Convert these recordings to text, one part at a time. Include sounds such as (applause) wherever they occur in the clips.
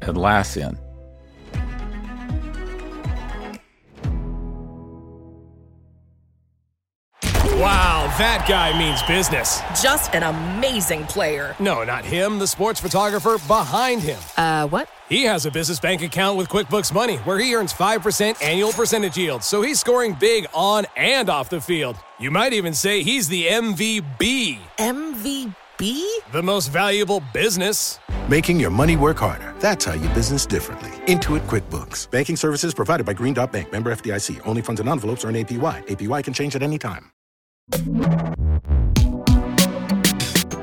Atlassian. Wow, that guy means business. Just an amazing player. No, not him, the sports photographer behind him. Uh, what? He has a business bank account with QuickBooks Money where he earns 5% annual percentage yield, so he's scoring big on and off the field. You might even say he's the MVB. MVP? The most valuable business. Making your money work harder. That's how you business differently. Intuit QuickBooks. Banking services provided by Green Dot Bank. Member FDIC. Only funds and envelopes earn APY. APY can change at any time.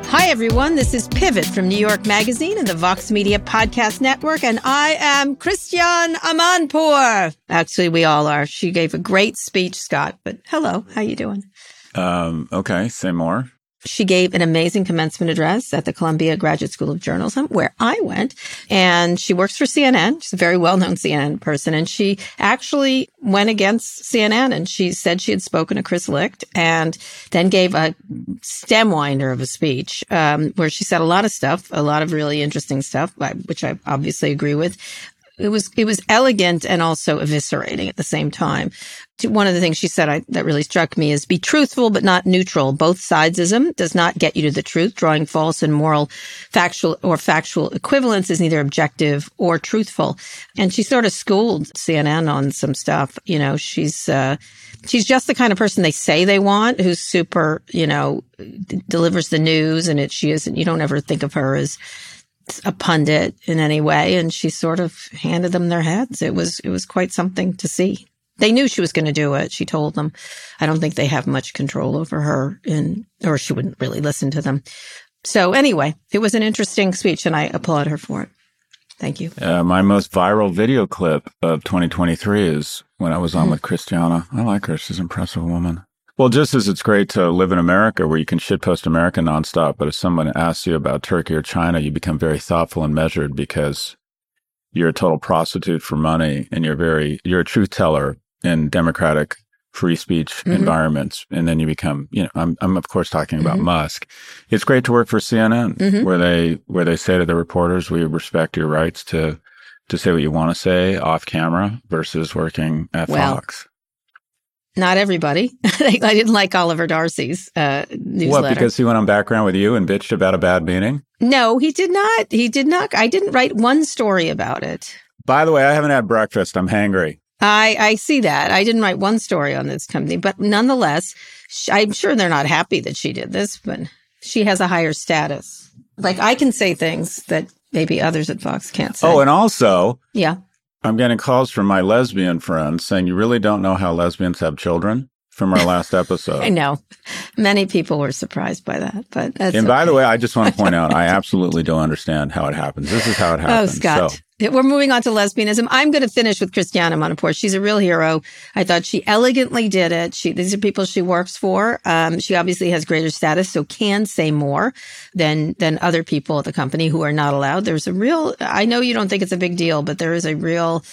Hi, everyone. This is Pivot from New York Magazine and the Vox Media Podcast Network, and I am Christiane Amanpour. Actually, we all are. She gave a great speech, Scott. But hello, how you doing? Um, okay, say more. She gave an amazing commencement address at the Columbia Graduate School of Journalism, where I went. And she works for CNN. She's a very well known CNN person. And she actually went against CNN and she said she had spoken to Chris Licht and then gave a stem winder of a speech um, where she said a lot of stuff, a lot of really interesting stuff, which I obviously agree with it was it was elegant and also eviscerating at the same time. One of the things she said I, that really struck me is be truthful but not neutral. Both sidesism does not get you to the truth. Drawing false and moral, factual or factual equivalence is neither objective or truthful. And she sort of schooled CNN on some stuff. You know, she's uh, she's just the kind of person they say they want, who's super, you know, d- delivers the news, and it she isn't. You don't ever think of her as a pundit in any way and she sort of handed them their heads it was it was quite something to see they knew she was going to do it she told them. I don't think they have much control over her in or she wouldn't really listen to them. So anyway it was an interesting speech and i applaud her for it. Thank you. Uh, my most viral video clip of 2023 is when i was on mm-hmm. with christiana. I like her. She's an impressive woman. Well, just as it's great to live in America where you can shitpost America nonstop, but if someone asks you about Turkey or China, you become very thoughtful and measured because you're a total prostitute for money and you're very, you're a truth teller in democratic free speech mm-hmm. environments. And then you become, you know, I'm, I'm of course talking about mm-hmm. Musk. It's great to work for CNN mm-hmm. where they, where they say to the reporters, we respect your rights to, to say what you want to say off camera versus working at well, Fox. Not everybody. (laughs) I didn't like Oliver Darcy's uh, newsletter. What? Because he went on background with you and bitched about a bad meeting? No, he did not. He did not. I didn't write one story about it. By the way, I haven't had breakfast. I'm hangry. I, I see that. I didn't write one story on this company, but nonetheless, I'm sure they're not happy that she did this, but she has a higher status. Like I can say things that maybe others at Fox can't say. Oh, and also, yeah, I'm getting calls from my lesbian friends saying you really don't know how lesbians have children from our last episode. I know. Many people were surprised by that, but And okay. by the way, I just want to (laughs) point out I absolutely don't understand how it happens. This is how it oh, happens. Oh, Scott. So, we're moving on to lesbianism. I'm going to finish with Christiana Amanpour. She's a real hero. I thought she elegantly did it. She, these are people she works for. Um, she obviously has greater status, so can say more than, than other people at the company who are not allowed. There's a real, I know you don't think it's a big deal, but there is a real,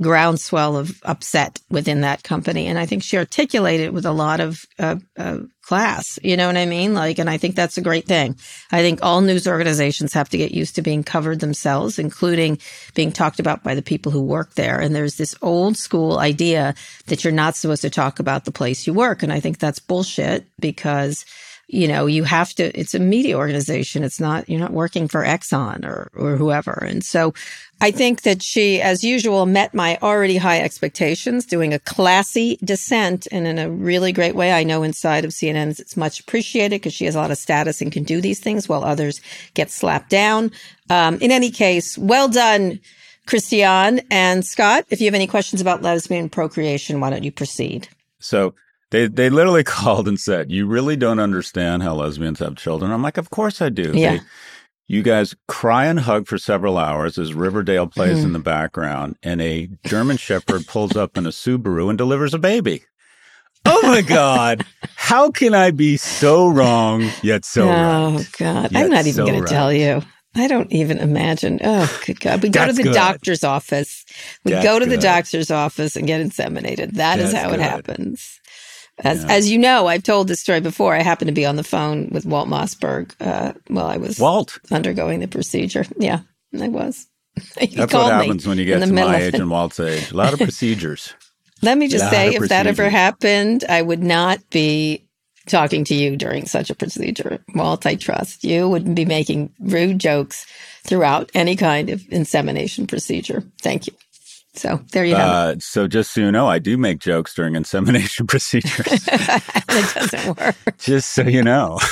groundswell of upset within that company. And I think she articulated with a lot of uh, uh, class. You know what I mean? Like, and I think that's a great thing. I think all news organizations have to get used to being covered themselves, including being talked about by the people who work there. And there's this old school idea that you're not supposed to talk about the place you work. And I think that's bullshit because you know, you have to, it's a media organization. It's not, you're not working for Exxon or, or whoever. And so I think that she, as usual, met my already high expectations, doing a classy dissent and in a really great way. I know inside of CNN's it's much appreciated because she has a lot of status and can do these things while others get slapped down. Um, in any case, well done, Christiane and Scott. If you have any questions about lesbian procreation, why don't you proceed? So They they literally (laughs) called and said, "You really don't understand how lesbians have children." I'm like, "Of course I do." Yeah. They, you guys cry and hug for several hours as Riverdale plays Mm. in the background, and a German Shepherd pulls up in a Subaru and delivers a baby. Oh my God! (laughs) How can I be so wrong yet so oh right? God, Yet I'm not even so going to tell you. I don't even imagine. Oh, good God. We go to the good. doctor's office. We That's go to the doctor's office and get inseminated. That is That's how it happens. As, Yeah. as you know, I've told this story before. I happened to be on the phone with Walt Mossberg uh, while I was Walt. undergoing the procedure. Yeah, I was. (laughs) That's what happens when you get to my age and Walt's age. A lot of (laughs) procedures. Let me just say, if that ever happened, I would not be talking to you during such a procedure. Walt, I trust you wouldn't be making rude jokes throughout any kind of insemination procedure. Thank you. So there you have Uh, so just so you know, I do make jokes during insemination (laughs) procedures. (laughs) it doesn't work. just so you know. (laughs)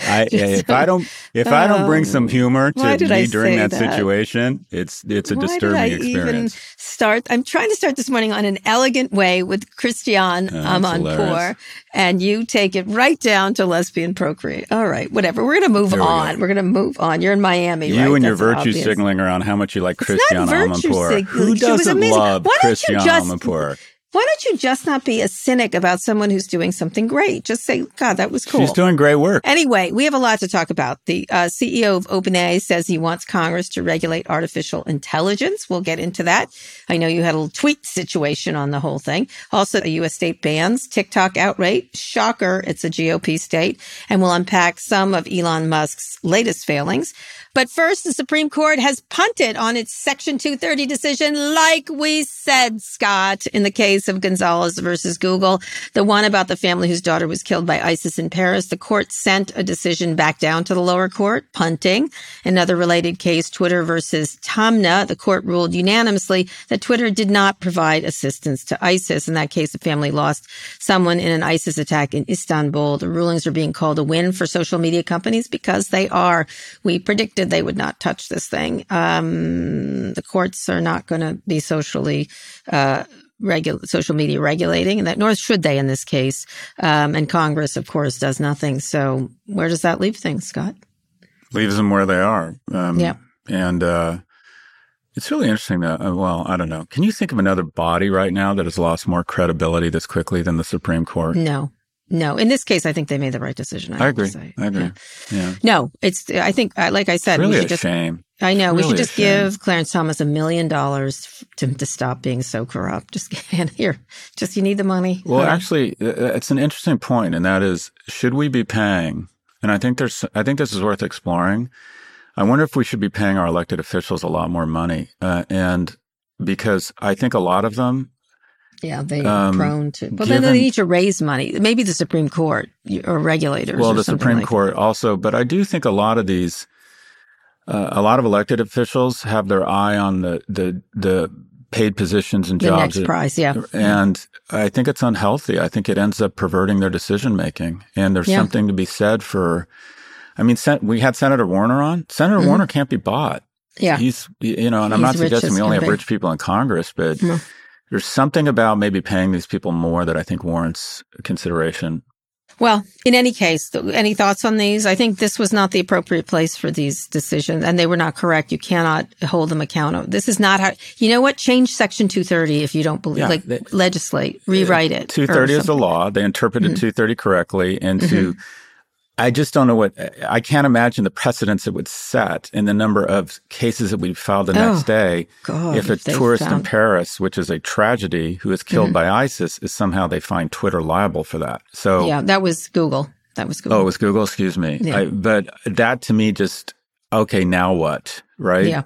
I, (laughs) if I don't if I don't bring some um, humor to me during that, that? situation, it's it's a Why disturbing did I even experience. start? I'm trying to start this morning on an elegant way with Christian Oh, um, on hilarious. poor, and you take it right down to lesbian procreate. All right, whatever. We're going to move There we go. on. We're going to move on. You're in Miami, You right? and your virtue obvious. signaling around how much you like Christian Amanpour. Who doesn't love Christian Amanpour? Why don't you just not be a cynic about someone who's doing something great? Just say, God, that was cool. She's doing great work. Anyway, we have a lot to talk about. The uh, CEO of OpenAI says he wants Congress to regulate artificial intelligence. We'll get into that. I know you had a little tweet situation on the whole thing. Also, the U.S. state bans TikTok outright. Shocker, it's a GOP state. And we'll unpack some of Elon Musk's latest failings. But first, the Supreme Court has punted on its Section 230 decision, like we said, Scott, in the case of Gonzalez versus Google, the one about the family whose daughter was killed by ISIS in Paris. The court sent a decision back down to the lower court, punting. Another related case, Twitter versus Taamneh. The court ruled unanimously that Twitter did not provide assistance to ISIS. In that case, the family lost someone in an ISIS attack in Istanbul. The rulings are being called a win for social media companies because they are. We predicted they would not touch this thing. Um, the courts are not going to be socially, uh, Regul- social media regulating, and that nor should they in this case. Um, and Congress, of course, does nothing. So where does that leave things, Scott? Leaves them where they are. Um, Yeah. And uh, it's really interesting that, uh, well, I don't know. Can you think of another body right now that has lost more credibility this quickly than the Supreme Court? No, no. In this case, I think they made the right decision. I, I agree. I agree. Yeah. Yeah. No, it's. I think, uh, like I said, It's really a just. shame. I know we should just give Clarence Thomas a million dollars to to stop being so corrupt. (laughs) Just get here. Just you need the money. Well, right. actually, uh, it's an interesting point, and that is, should we be paying? And I think there's, I think this is worth exploring. I wonder if we should be paying our elected officials a lot more money, uh, and because I think a lot of them, yeah, they um, are prone to. Well, then they need to raise money. Maybe the Supreme Court or regulators. well, or the Supreme like that. Court also, but I do think a lot of these, uh, a lot of elected officials have their eye on the the the paid positions and The jobs, next prize, yeah. and I think it's unhealthy. I think it ends up perverting their decision making, and there's Yeah. something to be said for. I mean, Sen- we had Senator Warner on. Senator Warner can't be bought. Mm-hmm. Yeah. He's, you know, and I'm He's not suggesting we only have rich people in Congress, but No. There's something about maybe paying these people more that I think warrants consideration. Well, in any case, any thoughts on these? I think this was not the appropriate place for these decisions, and they were not correct. You cannot hold them accountable. This is not how. You know what? Change Section 230 if you don't believe. Yeah, like they- legislate, rewrite it. 230 is the law. They interpreted Mm-hmm. 230 correctly. And to, I just don't know what, I can't imagine the precedents it would set in the number of cases that we filed the Oh, next day. God, if a tourist in Paris, which is a tragedy, who is killed mm-hmm. by ISIS, is somehow they find Twitter liable for that. So, Yeah, that was Google. That was Google. oh, it was Google, excuse me. Yeah. I, but that to me just, okay, now what? Right? yeah.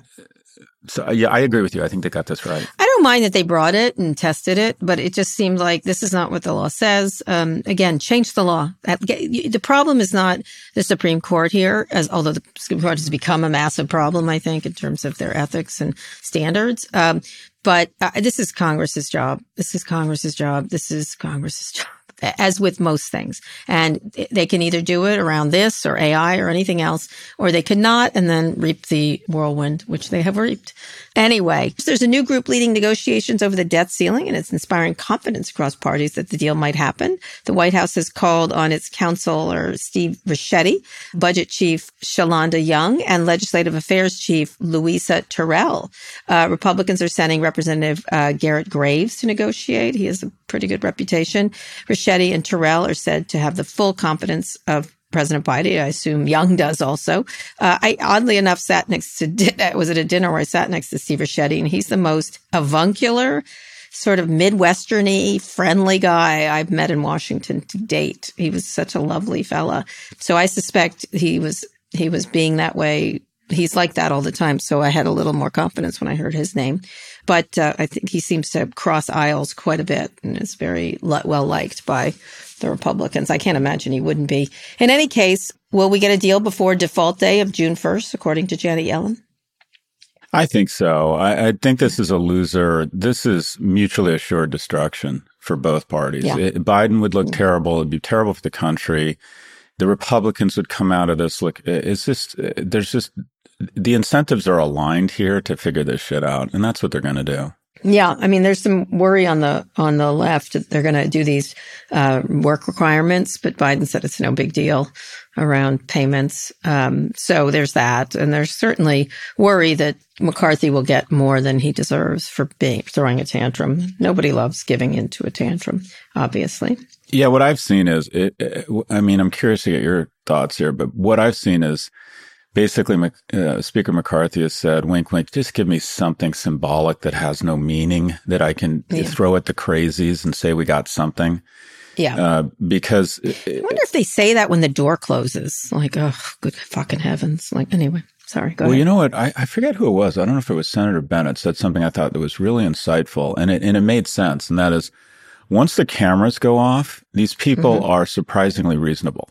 So, yeah, I agree with you. I think they got this right. I don't mind that they brought it and tested it, but it just seemed like this is not what the law says. Um, again, change the law. The problem is not the Supreme Court here, as although the Supreme Court has become a massive problem, I think, in terms of their ethics and standards. Um, but uh, this is Congress's job. This is Congress's job. This is Congress's (laughs) job. As with most things. And they can either do it around this or AI or anything else, or they could not and then reap the whirlwind, which they have reaped. Anyway, there's a new group leading negotiations over the debt ceiling, and it's inspiring confidence across parties that the deal might happen. The White House has called on its counselor, Steve Ricchetti, budget chief Shalanda Young, and legislative affairs chief Louisa Terrell. Uh, Republicans are sending Representative uh, Garrett Graves to negotiate. He has a pretty good reputation. Ricchetti and Terrell are said to have the full confidence of President Biden. I assume Young does also. Uh, I oddly enough sat next to di- was at a dinner where I sat next to Steve Ricchetti, and he's the most avuncular, sort of midwesterny, friendly guy I've met in Washington to date. He was such a lovely fella. So I suspect he was he was being that way. He's like that all the time. So I had a little more confidence when I heard his name. But uh, I think he seems to cross aisles quite a bit and is very well liked by the Republicans. I can't imagine he wouldn't be. In any case, will we get a deal before default day of June 1st, according to Janet Yellen? I think so. I, I, think this is a loser. This is mutually assured destruction for both parties. Yeah. It, Biden would look yeah. terrible. It'd be terrible for the country. The Republicans would come out of this. Look, it's just, there's just, the incentives are aligned here to figure this shit out. And that's what they're going to do. Yeah, I mean, there's some worry on the on the left that they're going to do these uh, work requirements, but Biden said it's no big deal around payments. Um, so there's that, and there's certainly worry that McCarthy will get more than he deserves for being throwing a tantrum. Nobody loves giving into a tantrum, obviously. Yeah, what I've seen is, it, it, I mean, I'm curious to get your thoughts here, but what I've seen is basically uh, Speaker McCarthy has said, wink, wink, just give me something symbolic that has no meaning that I can yeah. throw at the crazies and say we got something. Yeah. Uh, because I wonder if they say that when the door closes. Like, oh, good fucking heavens. Like, anyway, sorry. well, ahead. you know what? I, I forget who it was. I don't know if it was Senator Bennet said something I thought that was really insightful and it, and it made sense. And that is once the cameras go off, these people mm-hmm. are surprisingly reasonable.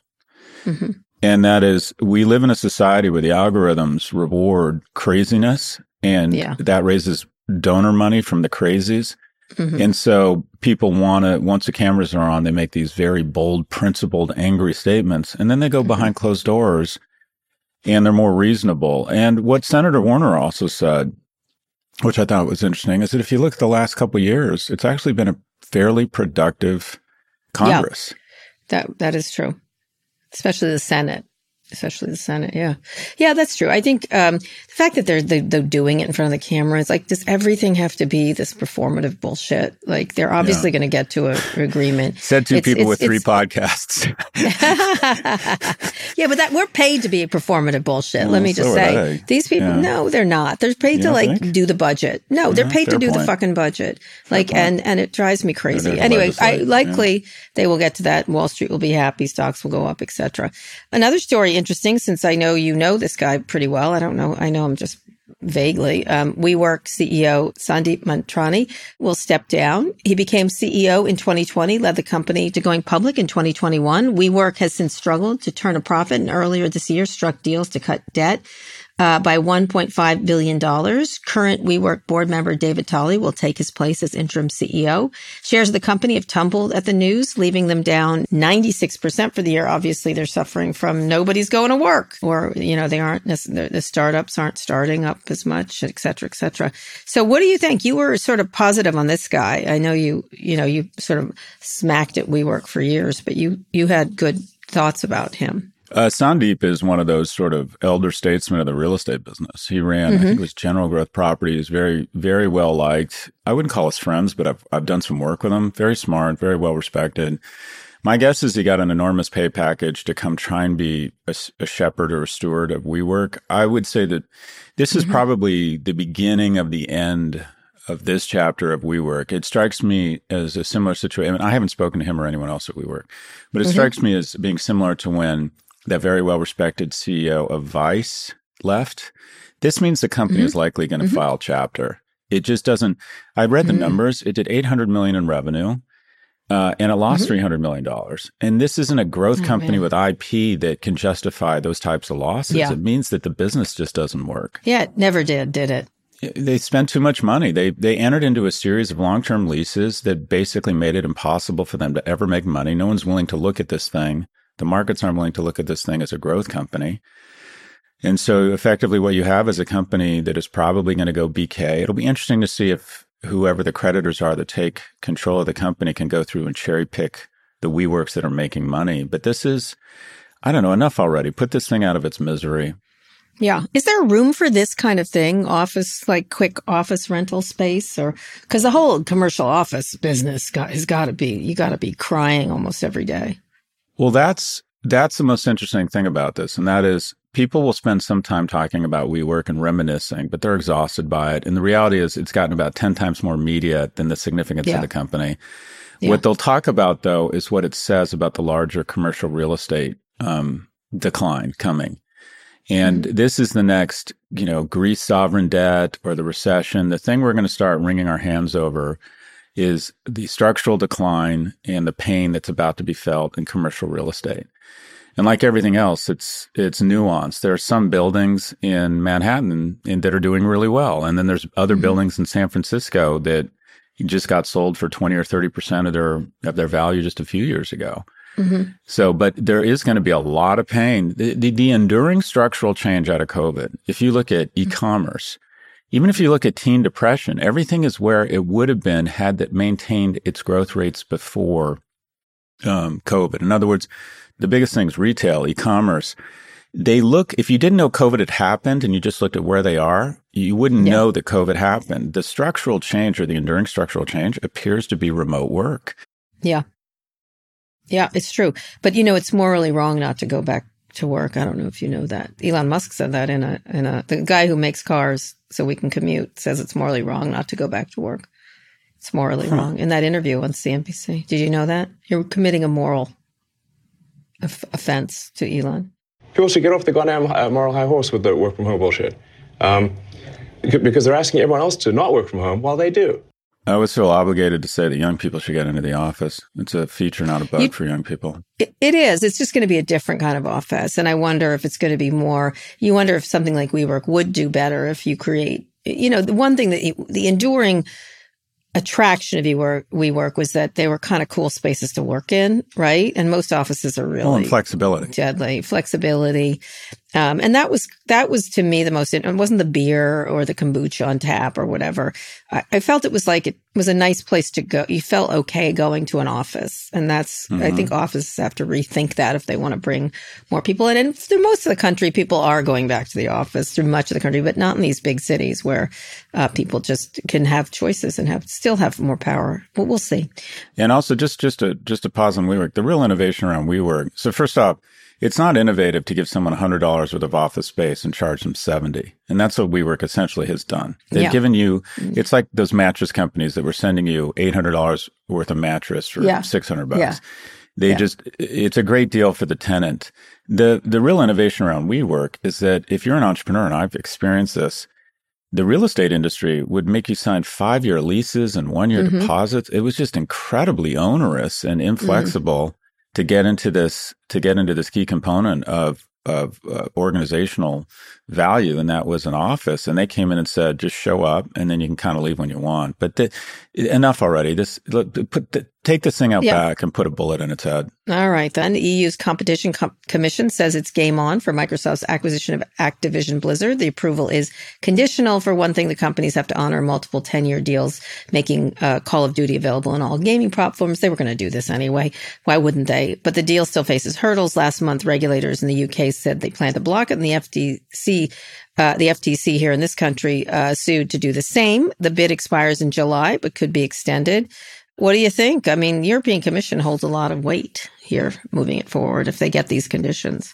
Mm-hmm. And that is, we live in a society where the algorithms reward craziness and yeah. that raises donor money from the crazies. Mm-hmm. And so people want to, once the cameras are on, they make these very bold, principled, angry statements. And then they go mm-hmm. behind closed doors and they're more reasonable. And what Senator Warner also said, which I thought was interesting, is that if you look at the last couple years, it's actually been a fairly productive Congress. Yeah, that that is true especially the Senate especially the Senate. Yeah. Yeah, that's true. I think um, the fact that they're, they're, doing it in front of the camera is like, does everything have to be this performative bullshit? Like, they're obviously yeah. going to get to an agreement. Said two it's, people it's, with three podcasts. (laughs) yeah, but that we're paid to be a performative bullshit. Well, Let me just so say, these people, yeah. no, they're not. They're paid you to like think? do the budget. No, they're paid to do point. the fucking budget. Like, and and it drives me crazy. Anyway, I likely they will get to that. Wall Street will be happy. Stocks will go up, etc. Another story interesting since I know you know this guy pretty well. I don't know. I know him just vaguely. Um, WeWork CEO Sandeep Mathrani will step down. He became CEO in 2020, led the company to going public in 2021. WeWork has since struggled to turn a profit and earlier this year struck deals to cut debt uh, by $1.5 billion. Current WeWork board member David Tolley will take his place as interim CEO. Shares of the company have tumbled at the news, leaving them down 96% for the year. Obviously, they're suffering from nobody's going to work or, you know, they aren't, the startups aren't starting up as much, et cetera, et cetera. So what do you think? You were sort of positive on this guy. I know you, you know, you sort of smacked at WeWork for years, but you, you had good thoughts about him. Uh, Sandeep is one of those sort of elder statesmen of the real estate business. He ran, mm-hmm. I think mm-hmm. it was General Growth Properties, very, very well liked. I wouldn't call us friends, but I've, I've done some work with him. Very smart, very well respected. My guess is he got an enormous pay package to come try and be a, a shepherd or a steward of WeWork. I would say that this is mm-hmm. probably the beginning of the end of this chapter of WeWork. It strikes me as a similar situation. I, mean, I haven't spoken to him or anyone else at WeWork, but it mm-hmm. strikes me as being similar to when that very well respected CEO of Vice left, this means the company mm-hmm. is likely going to mm-hmm. file chapter. It just doesn't. I read the mm-hmm. numbers. It did 800 million in revenue. Uh, and it lost mm-hmm. $300 million. And this isn't a growth oh, company man. with IP that can justify those types of losses. Yeah. It means that the business just doesn't work. Yeah, it never did, did it? they spent too much money. They they entered into a series of long term leases that basically made it impossible for them to ever make money. No one's willing to look at this thing. The markets aren't willing to look at this thing as a growth company. And so effectively what you have is a company that is probably going to go BK. It'll be interesting to see if whoever the creditors are that take control of the company can go through and cherry pick the WeWorks that are making money. But this is, I don't know, enough already. Put this thing out of its misery. Yeah. Is there room for this kind of thing? Office, like quick office rental space or, cause the whole commercial office business got, has got to be, you got to be crying almost every day. Well, that's, that's the most interesting thing about this. And that is people will spend some time talking about WeWork and reminiscing, but they're exhausted by it. And the reality is it's gotten about 10 times more media than the significance yeah. of the company. Yeah. What they'll talk about though is what it says about the larger commercial real estate um, decline coming. And mm-hmm. this is the next, you know, Greece sovereign debt or the recession. The thing we're going to start wringing our hands over is the structural decline and the pain that's about to be felt in commercial real estate. And like everything else, it's it's nuanced. There are some buildings in Manhattan that are doing really well, and then there's other mm-hmm. buildings in San Francisco that just got sold for twenty or thirty percent of their of their value just a few years ago. Mm-hmm. So, but there is going to be a lot of pain. The, the, the, enduring structural change out of COVID, if you look at mm-hmm. e-commerce, even if you look at teen depression, everything is where it would have been had that maintained its growth rates before um, COVID. In other words, the biggest things retail, e-commerce. They look, if you didn't know COVID had happened and you just looked at where they are, you wouldn't yeah. know that COVID happened. The structural change or the enduring structural change appears to be remote work. Yeah. Yeah, it's true. But you know, it's morally wrong not to go back to work. I don't know if you know that. Elon Musk said that in a in a the guy who makes cars so we can commute says it's morally wrong not to go back to work. It's morally huh. wrong in that interview on CNBC. Did you know that? You're committing a moral offense to Elon. People should get off the goddamn uh, moral high horse with the work from home bullshit. Um, because they're asking everyone else to not work from home while they do. I always feel obligated to say that young people should get into the office. It's a feature, not a bug you, for young people. It, it is. It's just going to be a different kind of office. And I wonder if it's going to be more, you wonder if something like WeWork would do better if you create, you know, the one thing that the enduring attraction of WeWork, WeWork was that they were kind of cool spaces to work in, right? And most offices are really oh, and flexibility, deadly flexibility. Um, and that was that was to me the most. It wasn't the beer or the kombucha on tap or whatever. I, I, felt it was like it was a nice place to go. You felt okay going to an office, and that's mm-hmm. I think offices have to rethink that if they want to bring more people in. And through most of the country, people are going back to the office through much of the country, but not in these big cities where uh, people just can have choices and have still have more power. But we'll see. And also, just just to just to pause on WeWork, the real innovation around WeWork. So first off it's not innovative to give someone $100 worth of office space and charge them 70. And that's what WeWork essentially has done. They've yeah. given you, it's like those mattress companies that were sending you $800 worth of mattress for yeah. 600 bucks. Yeah. They just, it's a great deal for the tenant. The, the real innovation around WeWork is that if you're an entrepreneur, and I've experienced this, the real estate industry would make you sign five year leases and one year mm-hmm. deposits. It was just incredibly onerous and inflexible. Mm-hmm to get into this to get into this key component of of uh, organizational value, and that was an office. And they came in and said, just show up, and then you can kind of leave when you want. But the, enough already. This put the, take this thing out yeah. back and put a bullet in its head. All right, then the EU's competition Com- commission says it's game on for Microsoft's acquisition of Activision Blizzard. The approval is conditional for one thing: the companies have to honor multiple ten-year deals, making uh, Call of Duty available on all gaming platforms. They were going to do this anyway. Why wouldn't they? But the deal still faces hurdles. Last month, regulators in the UK said they plan to block it, and the FTC uh, the FTC here in this country uh, sued to do the same. The bid expires in July, but could be extended. What do you think? I mean, European Commission holds a lot of weight here, moving it forward if they get these conditions.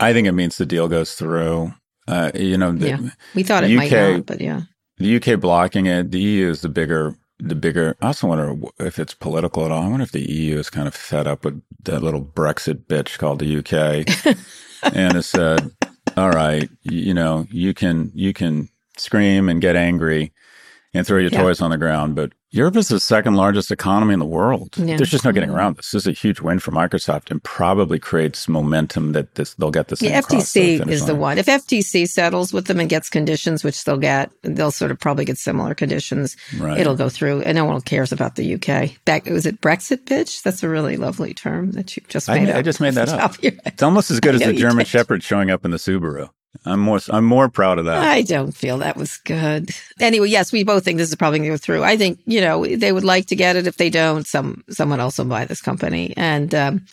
I think it means the deal goes through. Uh, you know, the, yeah, we thought it UK, might not, but yeah, the UK blocking it. The EU is the bigger, the bigger. I also wonder if it's political at all. I wonder if the EU is kind of fed up with that little Brexit bitch called the UK, (laughs) and has said, "All right, you, know, you can you can scream and get angry." And throw your Yeah. toys on the ground. But Europe is the second largest economy in the world. Yeah. There's just no getting mm-hmm. around this. This is a huge win for Microsoft and probably creates momentum that this they'll get this. The across the FTC is the one. If FTC settles with them and gets conditions, which they'll get, they'll sort of probably get similar conditions. Right. It'll go through, and no one cares about the UK. Back was it Brexit bitch? That's a really lovely term that you just made I up. just made that (laughs) up. top of your head. It's almost as good as the German did. Shepherd showing up in the Subaru. I'm more I'm more proud of that. I don't feel that was good. Anyway, yes, we both think this is probably going to go through. I think you know they would like to get it. If they don't, some someone else will buy this company, and um,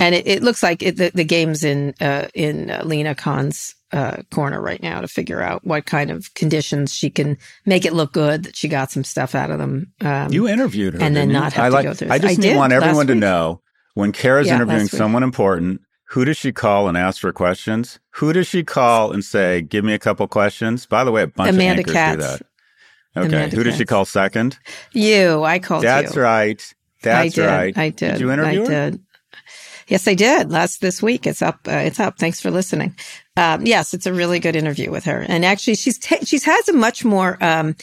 and it, it looks like it, the, the game's in uh, in uh, Lina Khan's uh, corner right now to figure out what kind of conditions she can make it look good that she got some stuff out of them. Um, You interviewed her, and then you? not have I to like. go through I just I want everyone to know when Kara's Yeah, interviewing someone important. Who does she call and ask for questions? Who does she call and say, "Give me a couple questions"? By the way, a bunch Amanda of anchors Katz. do that. Okay, Amanda who does she call second? you. I called That's you. right. That's I did. right. I did. Did you interview I her? did. Yes, I did. Last this week, it's up. Uh, it's up. Thanks for listening. Um, yes, it's a really good interview with her, and actually, she's ta- she's has a much more um,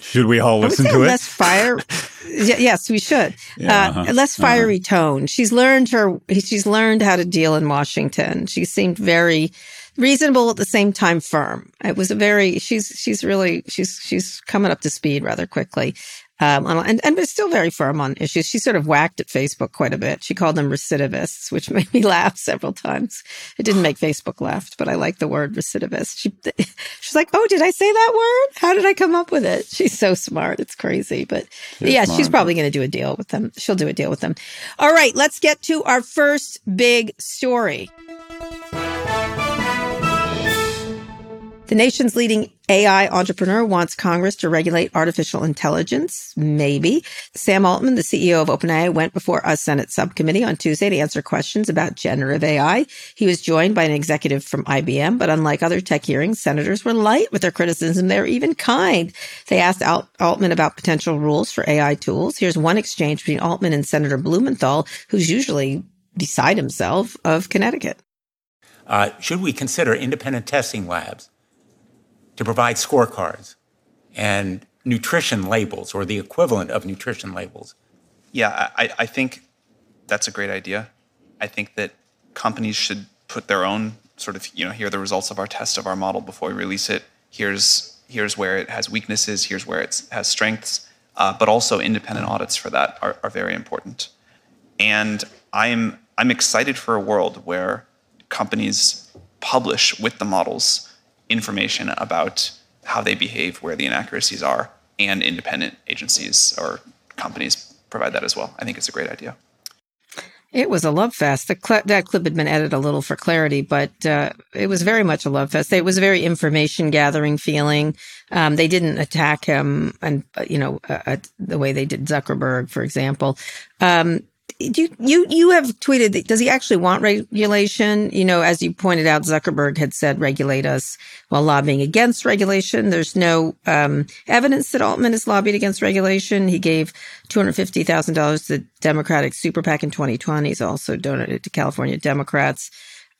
Should we all listen to it? less fire. Yes, we should. (laughs) Yeah, uh, uh-huh, less fiery tone. She's learned her. She's learned how to deal in Washington. She seemed very reasonable at the same time firm. It was a very. She's she's really she's she's coming up to speed rather quickly. Um, and, and but still very firm on issues. She sort of whacked at Facebook quite a bit. She called them recidivists, which (laughs) made me laugh several times. It didn't make Facebook laugh, but I like the word recidivist. She, (laughs) she's like, "Oh, did I say that word? How did I come up with it?" She's so smart. It's crazy, but yeah, she's probably going to do a deal with them. She'll do a deal with them. All right, let's get to our first big story. The nation's leading AI entrepreneur wants Congress to regulate artificial intelligence. Maybe. Sam Altman, the CEO of OpenAI, went before a Senate subcommittee on Tuesday to answer questions about generative AI. He was joined by an executive from IBM, but unlike other tech hearings, senators were light with their criticism. They were even kind. They asked Alt- Altman about potential rules for AI tools. Here's one exchange between Altman and Senator Blumenthal, who's usually beside himself of Connecticut. Uh, should we consider independent testing labs to provide scorecards and nutrition labels or the equivalent of nutrition labels? Yeah, I, I think that's a great idea. I think that companies should put their own sort of, you know, here are the results of our test of our model before we release it. Here's here's where it has weaknesses. Here's where it has strengths. Uh, but also independent audits for that are, are very important. And I'm I'm excited for a world where companies publish with the models information about how they behave, where the inaccuracies are, and independent agencies or companies provide that as well. I think it's a great idea. It was a love fest. Cl- that clip had been edited a little for clarity, but uh, it was very much a love fest. It was a very information gathering feeling. Um, they didn't attack him, and you know uh, uh, the way they did Zuckerberg, for example. Um, do you, you you have tweeted that does he actually want regulation? You know, as you pointed out, Zuckerberg had said regulate us while lobbying against regulation. There's no um, evidence that Altman has lobbied against regulation. He gave two hundred fifty thousand dollars to the Democratic Super PAC in 2020. He's also donated to California Democrats.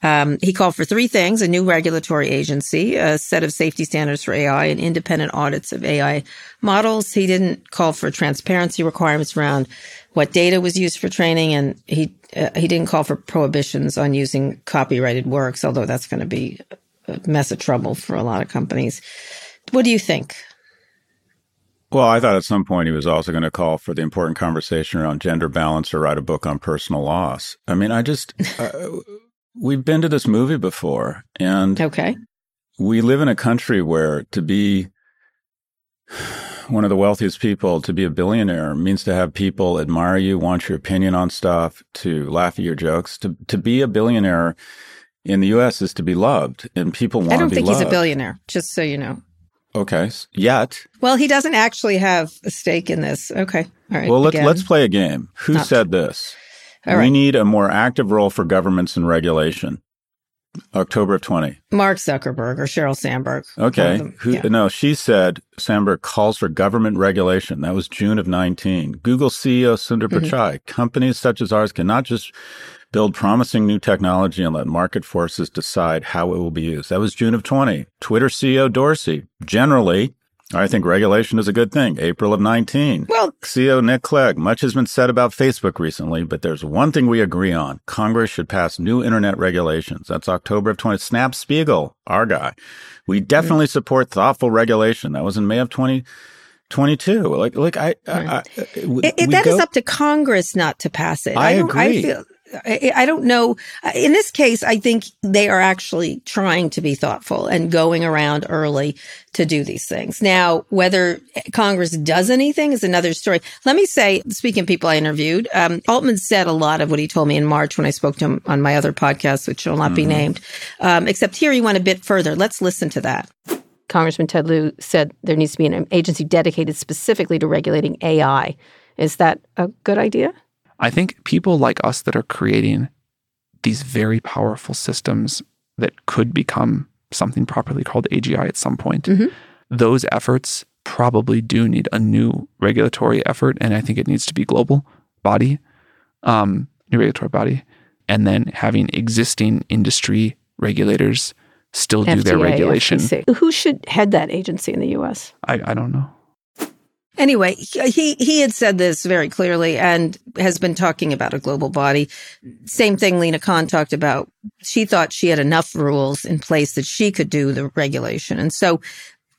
Um, he called for three things: a new regulatory agency, a set of safety standards for AI, and independent audits of AI models. He didn't call for transparency requirements around what data was used for training, and he uh, he didn't call for prohibitions on using copyrighted works. Although that's going to be a mess of trouble for a lot of companies. What do you think? Well, I thought at some point he was also going to call for the important conversation around gender balance or write a book on personal loss. I mean, I just, (laughs) uh, we've been to this movie before and Okay. we live in a country where to be one of the wealthiest people, to be a billionaire means to have people admire you, want your opinion on stuff, to laugh at your jokes. To, to be a billionaire in the U.S. is to be loved and people want to be loved. I don't think loved. he's a billionaire, just so you know. Okay. Yet. Well, he doesn't actually have a stake in this. Okay. All right. Well, let's again. let's play a game. Who Not- said this? All we need a more active role for governments in regulation. October of 20. Mark Zuckerberg or Sheryl Sandberg. Okay. them. Who, Yeah. No, she said Sandberg calls for government regulation. That was June of 19. Google CEO Sundar Mm-hmm. Pichai. Companies such as ours cannot just build promising new technology and let market forces decide how it will be used. That was June of 20. Twitter CEO Dorsey. Generally, I think regulation is a good thing. April of 19. Well, CEO Nick Clegg, much has been said about Facebook recently, but there's one thing we agree on. Congress should pass new internet regulations. That's October of 20. Snap Spiegel, our guy. We definitely mm. support thoughtful regulation. That was in May of 2022. Like, like I, I, I it, it, that go, is up to Congress not to pass it. I, I agree. I feel, I don't know. In this case, I think they are actually trying to be thoughtful and going around early to do these things. Now, whether Congress does anything is another story. Let me say, speaking of people I interviewed, um, Altman said a lot of what he told me in March when I spoke to him on my other podcast, which will not mm-hmm. be named. Um, except here he went a bit further. Let's listen to that. Congressman Ted Lieu said there needs to be an agency dedicated specifically to regulating AI. Is that a good idea? I think people like us that are creating these very powerful systems that could become something properly called AGI at some point, mm-hmm. those efforts probably do need a new regulatory effort. And I think it needs to be global body, um, new regulatory body, and then having existing industry regulators still do FDA, their regulation. FTC. Who should head that agency in the US? I, I don't know. Anyway, he he had said this very clearly and has been talking about a global body. Same thing Lina Khan talked about. She thought she had enough rules in place that she could do the regulation. And so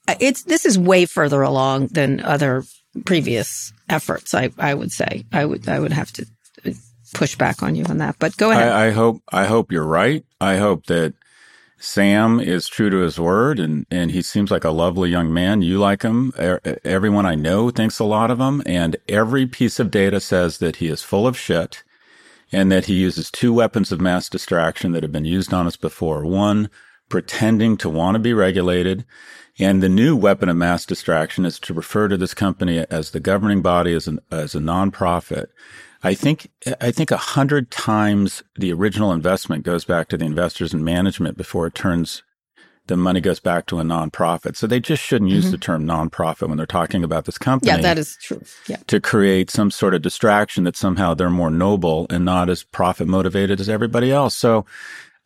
uh, it's this is way further along than other previous efforts, I I would say. I would I would have to push back on you on that. But go ahead. I, I hope I hope you're right. I hope that Sam is true to his word and, and he seems like a lovely young man. You like him. Everyone I know thinks a lot of him. And every piece of data says that he is full of shit and that he uses two weapons of mass distraction that have been used on us before. One, pretending to want to be regulated. And the new weapon of mass distraction is to refer to this company as the governing body as, an, as a nonprofit. I think I think a hundred times the original investment goes back to the investors and management before it turns the money goes back to a nonprofit. So they just shouldn't use mm-hmm. the term nonprofit when they're talking about this company. Yeah, that is true. Yeah. To create some sort of distraction that somehow they're more noble and not as profit motivated as everybody else. So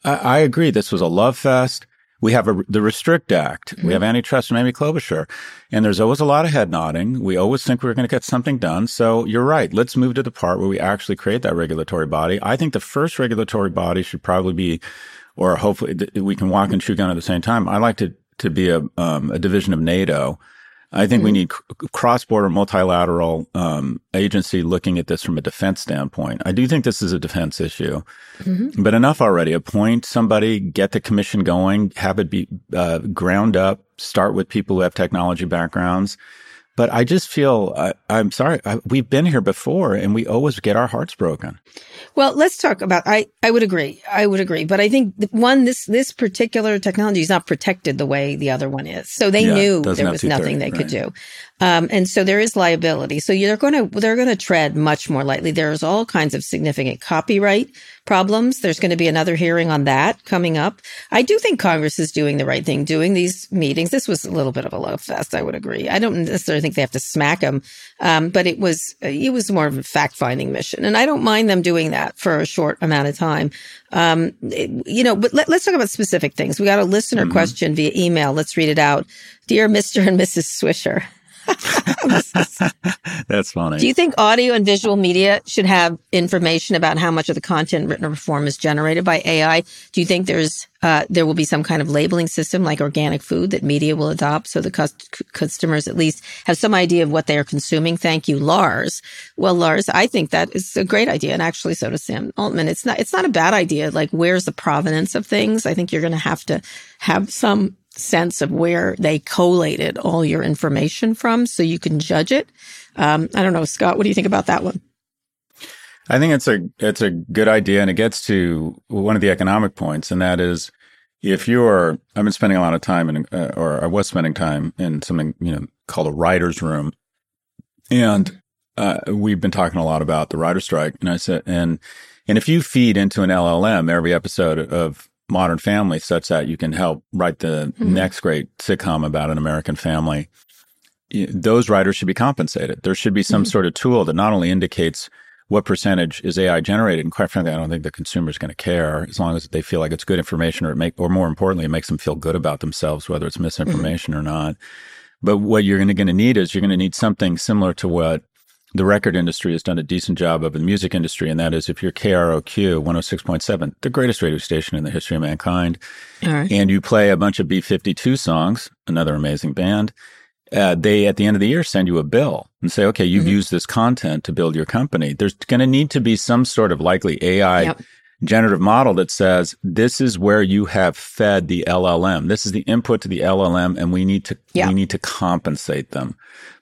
I, I agree. This was a love fest. We have a, the Restrict Act. Mm-hmm. We have antitrust from Amy Klobuchar. And there's always a lot of head nodding. We always think we're going to get something done. So you're right. Let's move to the part where we actually create that regulatory body. I think the first regulatory body should probably be, or hopefully we can walk and chew gum at the same time. I like to, to be a, um, a division of NATO I think mm-hmm. we need cross-border multilateral um, agency looking at this from a defense standpoint. I do think this is a defense issue, mm-hmm. but enough already. Appoint somebody, get the commission going, have it be uh, ground up. Start with people who have technology backgrounds. But I just feel I, am sorry. I, we've been here before, and we always get our hearts broken. Well, let's talk about. I I would agree. I would agree. But I think one this this particular technology is not protected the way the other one is. So they yeah, knew there was nothing they right. could do. Um, and so there is liability. So they're going to they're going to tread much more lightly. There's all kinds of significant copyright problems. There's going to be another hearing on that coming up. I do think Congress is doing the right thing, doing these meetings. This was a little bit of a love fest, I would agree. I don't necessarily think they have to smack them, um, but it was it was more of a fact finding mission, and I don't mind them doing that for a short amount of time. Um, you know, but let, us talk about specific things. We got a listener mm-hmm. question via email. Let's read it out. Dear Mr. and Mrs. Swisher. (laughs) That's funny. Do you think audio and visual media should have information about how much of the content written or performed is generated by AI? Do you think there's uh, there will be some kind of labeling system like organic food that media will adopt so the customers at least have some idea of what they are consuming? Thank you, Lars. Well, Lars, I think that is a great idea, and actually, so does Sam Altman. It's not it's not a bad idea. Like, where's the provenance of things? I think you're going to have to have some sense of where they collated all your information from so you can judge it. Um, I don't know, Scott, what do you think about that one? I think it's a it's a good idea, and it gets to one of the economic points, and that is if you're. I've been spending a lot of time in, uh, or I was spending time in something you know called a writers' room, and uh, we've been talking a lot about the writer strike, and I said, and and if you feed into an LLM every episode of Modern Family such that you can help write the mm-hmm. next great sitcom about an American family, those writers should be compensated. There should be some mm-hmm. sort of tool that not only indicates what percentage is AI generated, and quite frankly, I don't think the consumer is going to care as long as they feel like it's good information, or it make, or more importantly, it makes them feel good about themselves, whether it's misinformation mm-hmm. or not. But what you're going to need is you're going to need something similar to what the record industry has done a decent job of the music industry, and that is if you're KROQ 106.7, the greatest radio station in the history of mankind, and you play a bunch of B 52 songs, another amazing band, uh, they at the end of the year send you a bill and say, okay, you've mm-hmm. used this content to build your company. There's going to need to be some sort of likely AI yep. Generative model that says this is where you have fed the LLM. This is the input to the LLM, and we need to yep. we need to compensate them.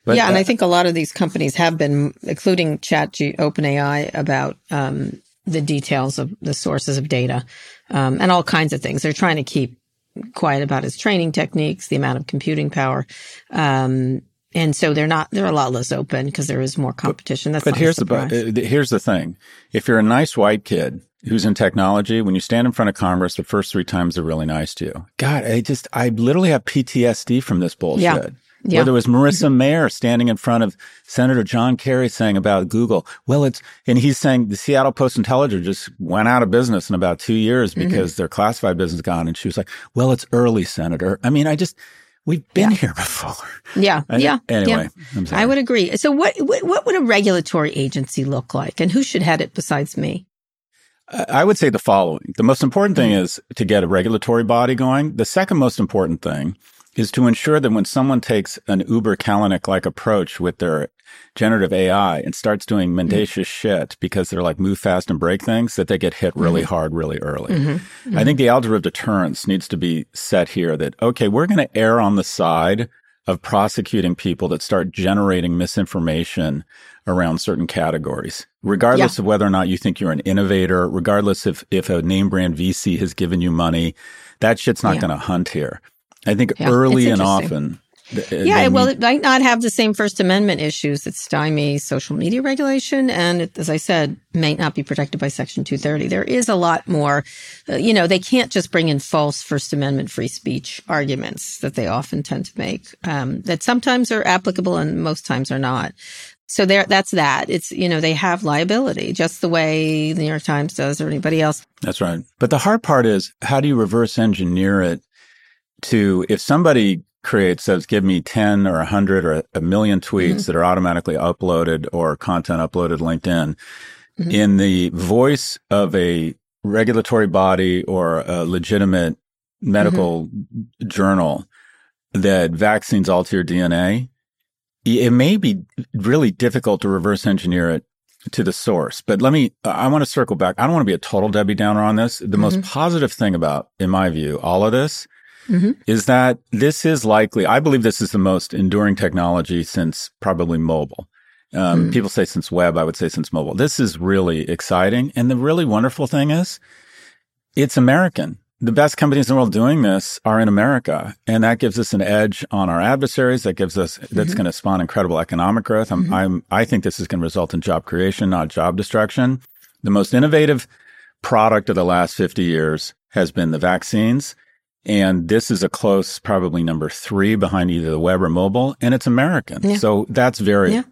But, yeah, and uh, I think a lot of these companies have been, including ChatG OpenAI, about um, the details of the sources of data um, and all kinds of things. They're trying to keep quiet about his training techniques, the amount of computing power. Um, and so they're not, they're a lot less open because there is more competition. That's but here's the, uh, here's the thing. If you're a nice white kid who's in technology, when you stand in front of Congress, the first three times they're really nice to you. God, I just, I literally have PTSD from this bullshit. Yeah. Yeah. Whether it was Marissa mm-hmm. Mayer standing in front of Senator John Kerry saying about Google, well, it's, and he's saying the Seattle Post Intelligencer just went out of business in about two years mm-hmm. because mm-hmm. their classified business gone. And she was like, well, it's early, Senator. I mean, I just, we've been yeah. here (laughs) before. Yeah. I, yeah. Anyway, yeah. i would agree. So what, what, what would a regulatory agency look like and who should head it besides me? I would say the following. The most important thing mm-hmm. is to get a regulatory body going. The second most important thing is to ensure that when someone takes an Uber Kalanick like approach with their generative AI and starts doing mm-hmm. mendacious mm-hmm. shit because they're like move fast and break things, that they get hit really mm-hmm. hard really early. Mm-hmm. mm-hmm. I think the algebra of deterrence needs to be set here that, okay, we're going to err on the side of prosecuting people that start generating misinformation around certain categories, regardless yeah. of whether or not you think you're an innovator, regardless if, if a name brand VC has given you money, that shit's not yeah. going to hunt here. I think yeah, early and often. Yeah, well, it might not have the same First Amendment issues that stymie social media regulation. And it, as I said, may not be protected by Section 230. There is a lot more, uh, you know, they can't just bring in false First Amendment free speech arguments that they often tend to make, um, that sometimes are applicable and most times are not. So there, that's that. It's, you know, they have liability just the way the New York Times does or anybody else. That's right. But the hard part is how do you reverse engineer it to if somebody creates says give me 10 or 100 or a million tweets mm-hmm. that are automatically uploaded or content uploaded linkedin mm-hmm. in the voice of a regulatory body or a legitimate medical mm-hmm. journal that vaccines alter your dna it may be really difficult to reverse engineer it to the source. But let me, I want to circle back. I don't want to be a total Debbie Downer on this. The most mm-hmm. positive thing about, in my view, all of this mm-hmm. is that this is likely, I believe this is the most enduring technology since probably mobile. Um, mm-hmm. People say since web, I would say since mobile. This is really exciting. And the really wonderful thing is it's American. The best companies in the world doing this are in America. And that gives us an edge on our adversaries. That gives us, mm-hmm. that's going to spawn incredible economic growth. I'm, mm-hmm. I'm, I think this is going to result in job creation, not job destruction. The most innovative product of the last 50 years has been the vaccines. And this is a close, probably number three behind either the web or mobile, and it's American. Yeah. So that's very. Yeah.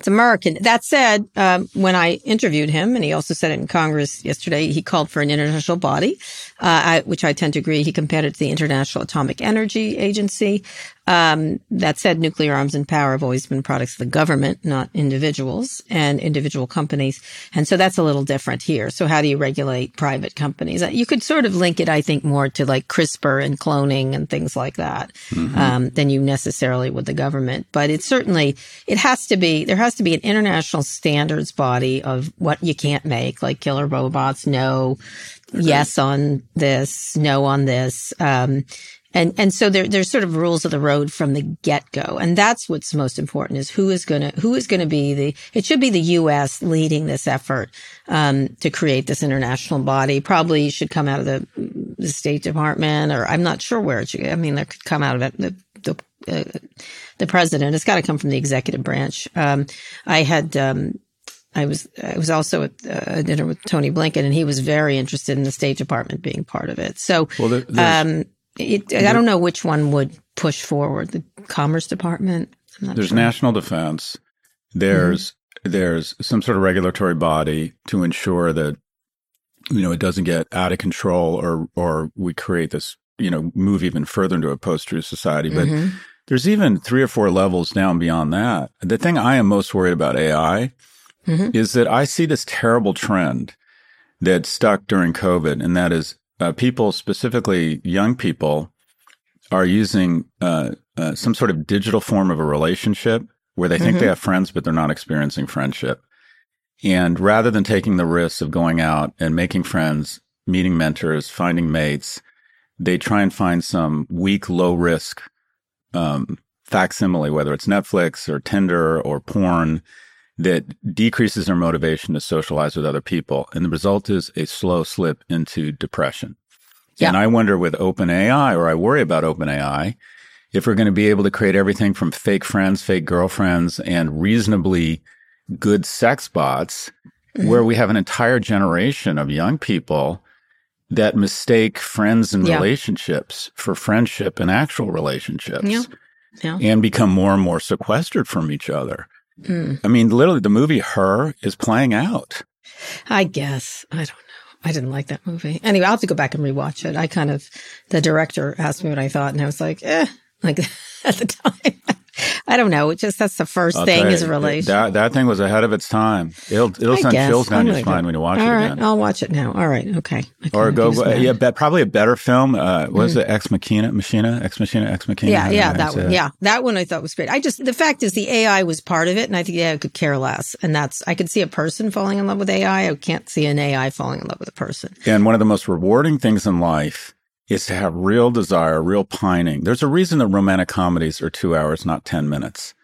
It's American. That said, um, when I interviewed him, and he also said it in Congress yesterday, he called for an international body, I, which I tend to agree. He compared it to the International Atomic Energy Agency. Um, that said, nuclear arms and power have always been products of the government, not individuals and individual companies. And so that's a little different here. So how do you regulate private companies? You could sort of link it, I think, more to like CRISPR and cloning and things like that mm-hmm. um, than you necessarily with the government. But it's certainly, it has to be, there has to be an international standards body of what you can't make, like killer robots, no, yes on this, no on this. Um, and, and so there, there's sort of rules of the road from the get go. And that's what's most important is who is going to, who is going to be the, it should be the U.S. leading this effort, um, to create this international body. Probably should come out of the, the State Department or I'm not sure where it should, I mean, there could come out of it, the, the, uh, the president. It's got to come from the executive branch. Um, I had, um, I was I was also at uh, a dinner with Tony Blinken, and he was very interested in the State Department being part of it. So, well, there, um, it, I don't know which one would push forward the Commerce Department. There's sure. national defense. There's mm-hmm. there's some sort of regulatory body to ensure that you know it doesn't get out of control or or we create this you know move even further into a post-truth society. But mm-hmm. there's even three or four levels down beyond that. The thing I am most worried about AI Mhm. is that I see this terrible trend that stuck during COVID, and that is uh, people, specifically young people, are using uh, uh, some sort of digital form of a relationship where they think Mhm. they have friends, but they're not experiencing friendship. And rather than taking the risks of going out and making friends, meeting mentors, finding mates, they try and find some weak, low risk um, facsimile, whether it's Netflix or Tinder or porn, that decreases their motivation to socialize with other people. And the result is a slow slip into depression. Yeah. And I wonder with OpenAI, or I worry about OpenAI, if we're going to be able to create everything from fake friends, fake girlfriends, and reasonably good sex bots, mm-hmm. where we have an entire generation of young people that mistake friends and Yeah. relationships for friendship and actual relationships Yeah. Yeah. and become more and more sequestered from each other. Mm. I mean, literally, the movie Her is playing out. I guess. I don't know. I didn't like that movie. Anyway, I'll have to go back and rewatch it. I kind of, the director asked me what I thought, and I was like, eh, like (laughs) at the time. I don't know. It just that's the 1st I'll thing is relation. That, that thing was ahead of its time. It'll, it'll I send guess. chills down I'm your spine when you watch All it right, again. I'll watch it now. All right, okay. Or go, go yeah, bet, probably a better film. Uh, what was it Ex Machina? Machina? Ex Machina? Ex Machina? Yeah, yeah, that one. it? Yeah, that one I thought was great. I just the fact is the AI was part of it, and I think AI could care less. And that's I could see a person falling in love with AI. I can't see an AI falling in love with a person. And one of the most rewarding things in life is to have real desire, real pining. There's a reason that romantic comedies are two hours, not 10 minutes.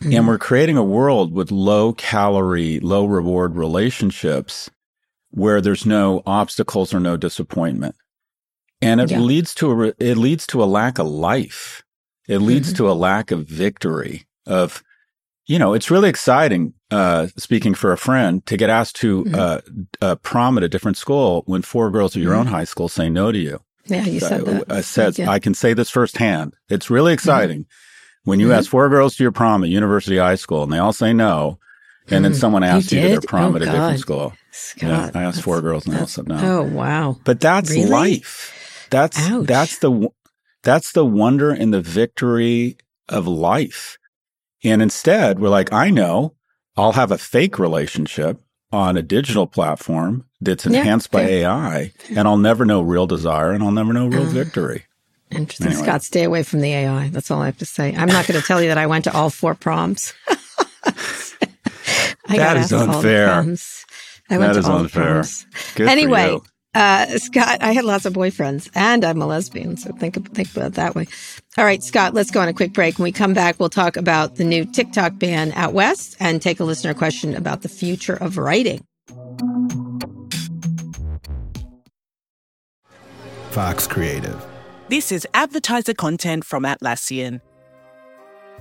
Mm-hmm. And we're creating a world with low calorie, low reward relationships where there's no obstacles or no disappointment. And it Yeah. leads to a, it leads to a lack of life. It leads Mm-hmm. to a lack of victory of, you know, it's really exciting, uh, speaking for a friend to get asked to, Mm-hmm. uh, uh, prom at a different school when four girls at your own high school say no to you. Yeah, you said that. I said, Yeah. Mm-hmm. I can say this firsthand. It's really exciting when you ask four girls to your prom at University High School and they all say no. And then someone asks you, to their Mm. prom Oh, at a different school. Scott, Yeah, I asked four girls and they all said no. Oh wow! But that's Really? life. That's Ouch. that's the that's the wonder and the victory of life. And instead, we're like, I know I'll have a fake relationship on a digital platform that's Yeah, enhanced by. AI, and I'll never know real desire, and I'll never know real ah. victory. Interesting, Anyway. Scott. Stay away from the AI. That's all I have to say. I'm not going to tell you that I went to all four proms. (laughs) That is asked to all the unfair. I went That to is all the unfair. proms. Good for anyway, you. Uh, Scott, I had lots of boyfriends, and I'm a lesbian, so think think about it that way. All right, Scott, let's go on a quick break. When we come back, we'll talk about the new TikTok ban out west and take a listener question about the future of writing. Fox Creative. This is advertiser content from Atlassian.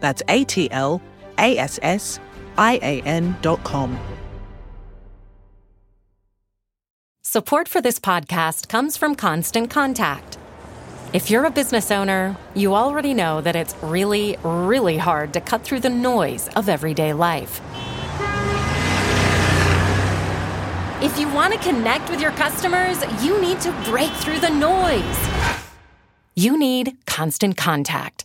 That's A T L A S S I A N dot com. Support for this podcast comes from Constant Contact. If you're a business owner, you already know that it's really, really hard to cut through the noise of everyday life. If you want to connect with your customers, you need to break through the noise. you need Constant Contact.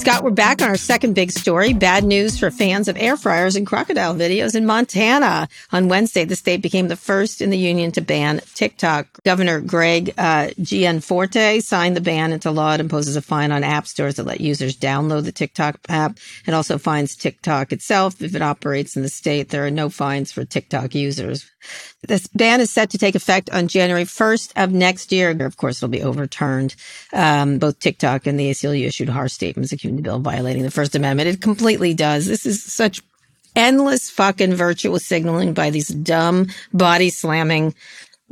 Scott, we're back on our second big story. Bad news for fans of air fryers and crocodile videos in Montana. On Wednesday, the state became the first in the union to ban TikTok. Governor Greg uh, Gianforte signed the ban into law. It imposes a fine on app stores that let users download the TikTok app. It also fines TikTok itself if it operates in the state. There are no fines for TikTok users. This ban is set to take effect on January 1st of next year. Of course, it'll be overturned. Um, both TikTok and the ACLU issued harsh statements accusing bill violating the First Amendment. It completely does. This is such endless fucking virtual signaling by these dumb body slamming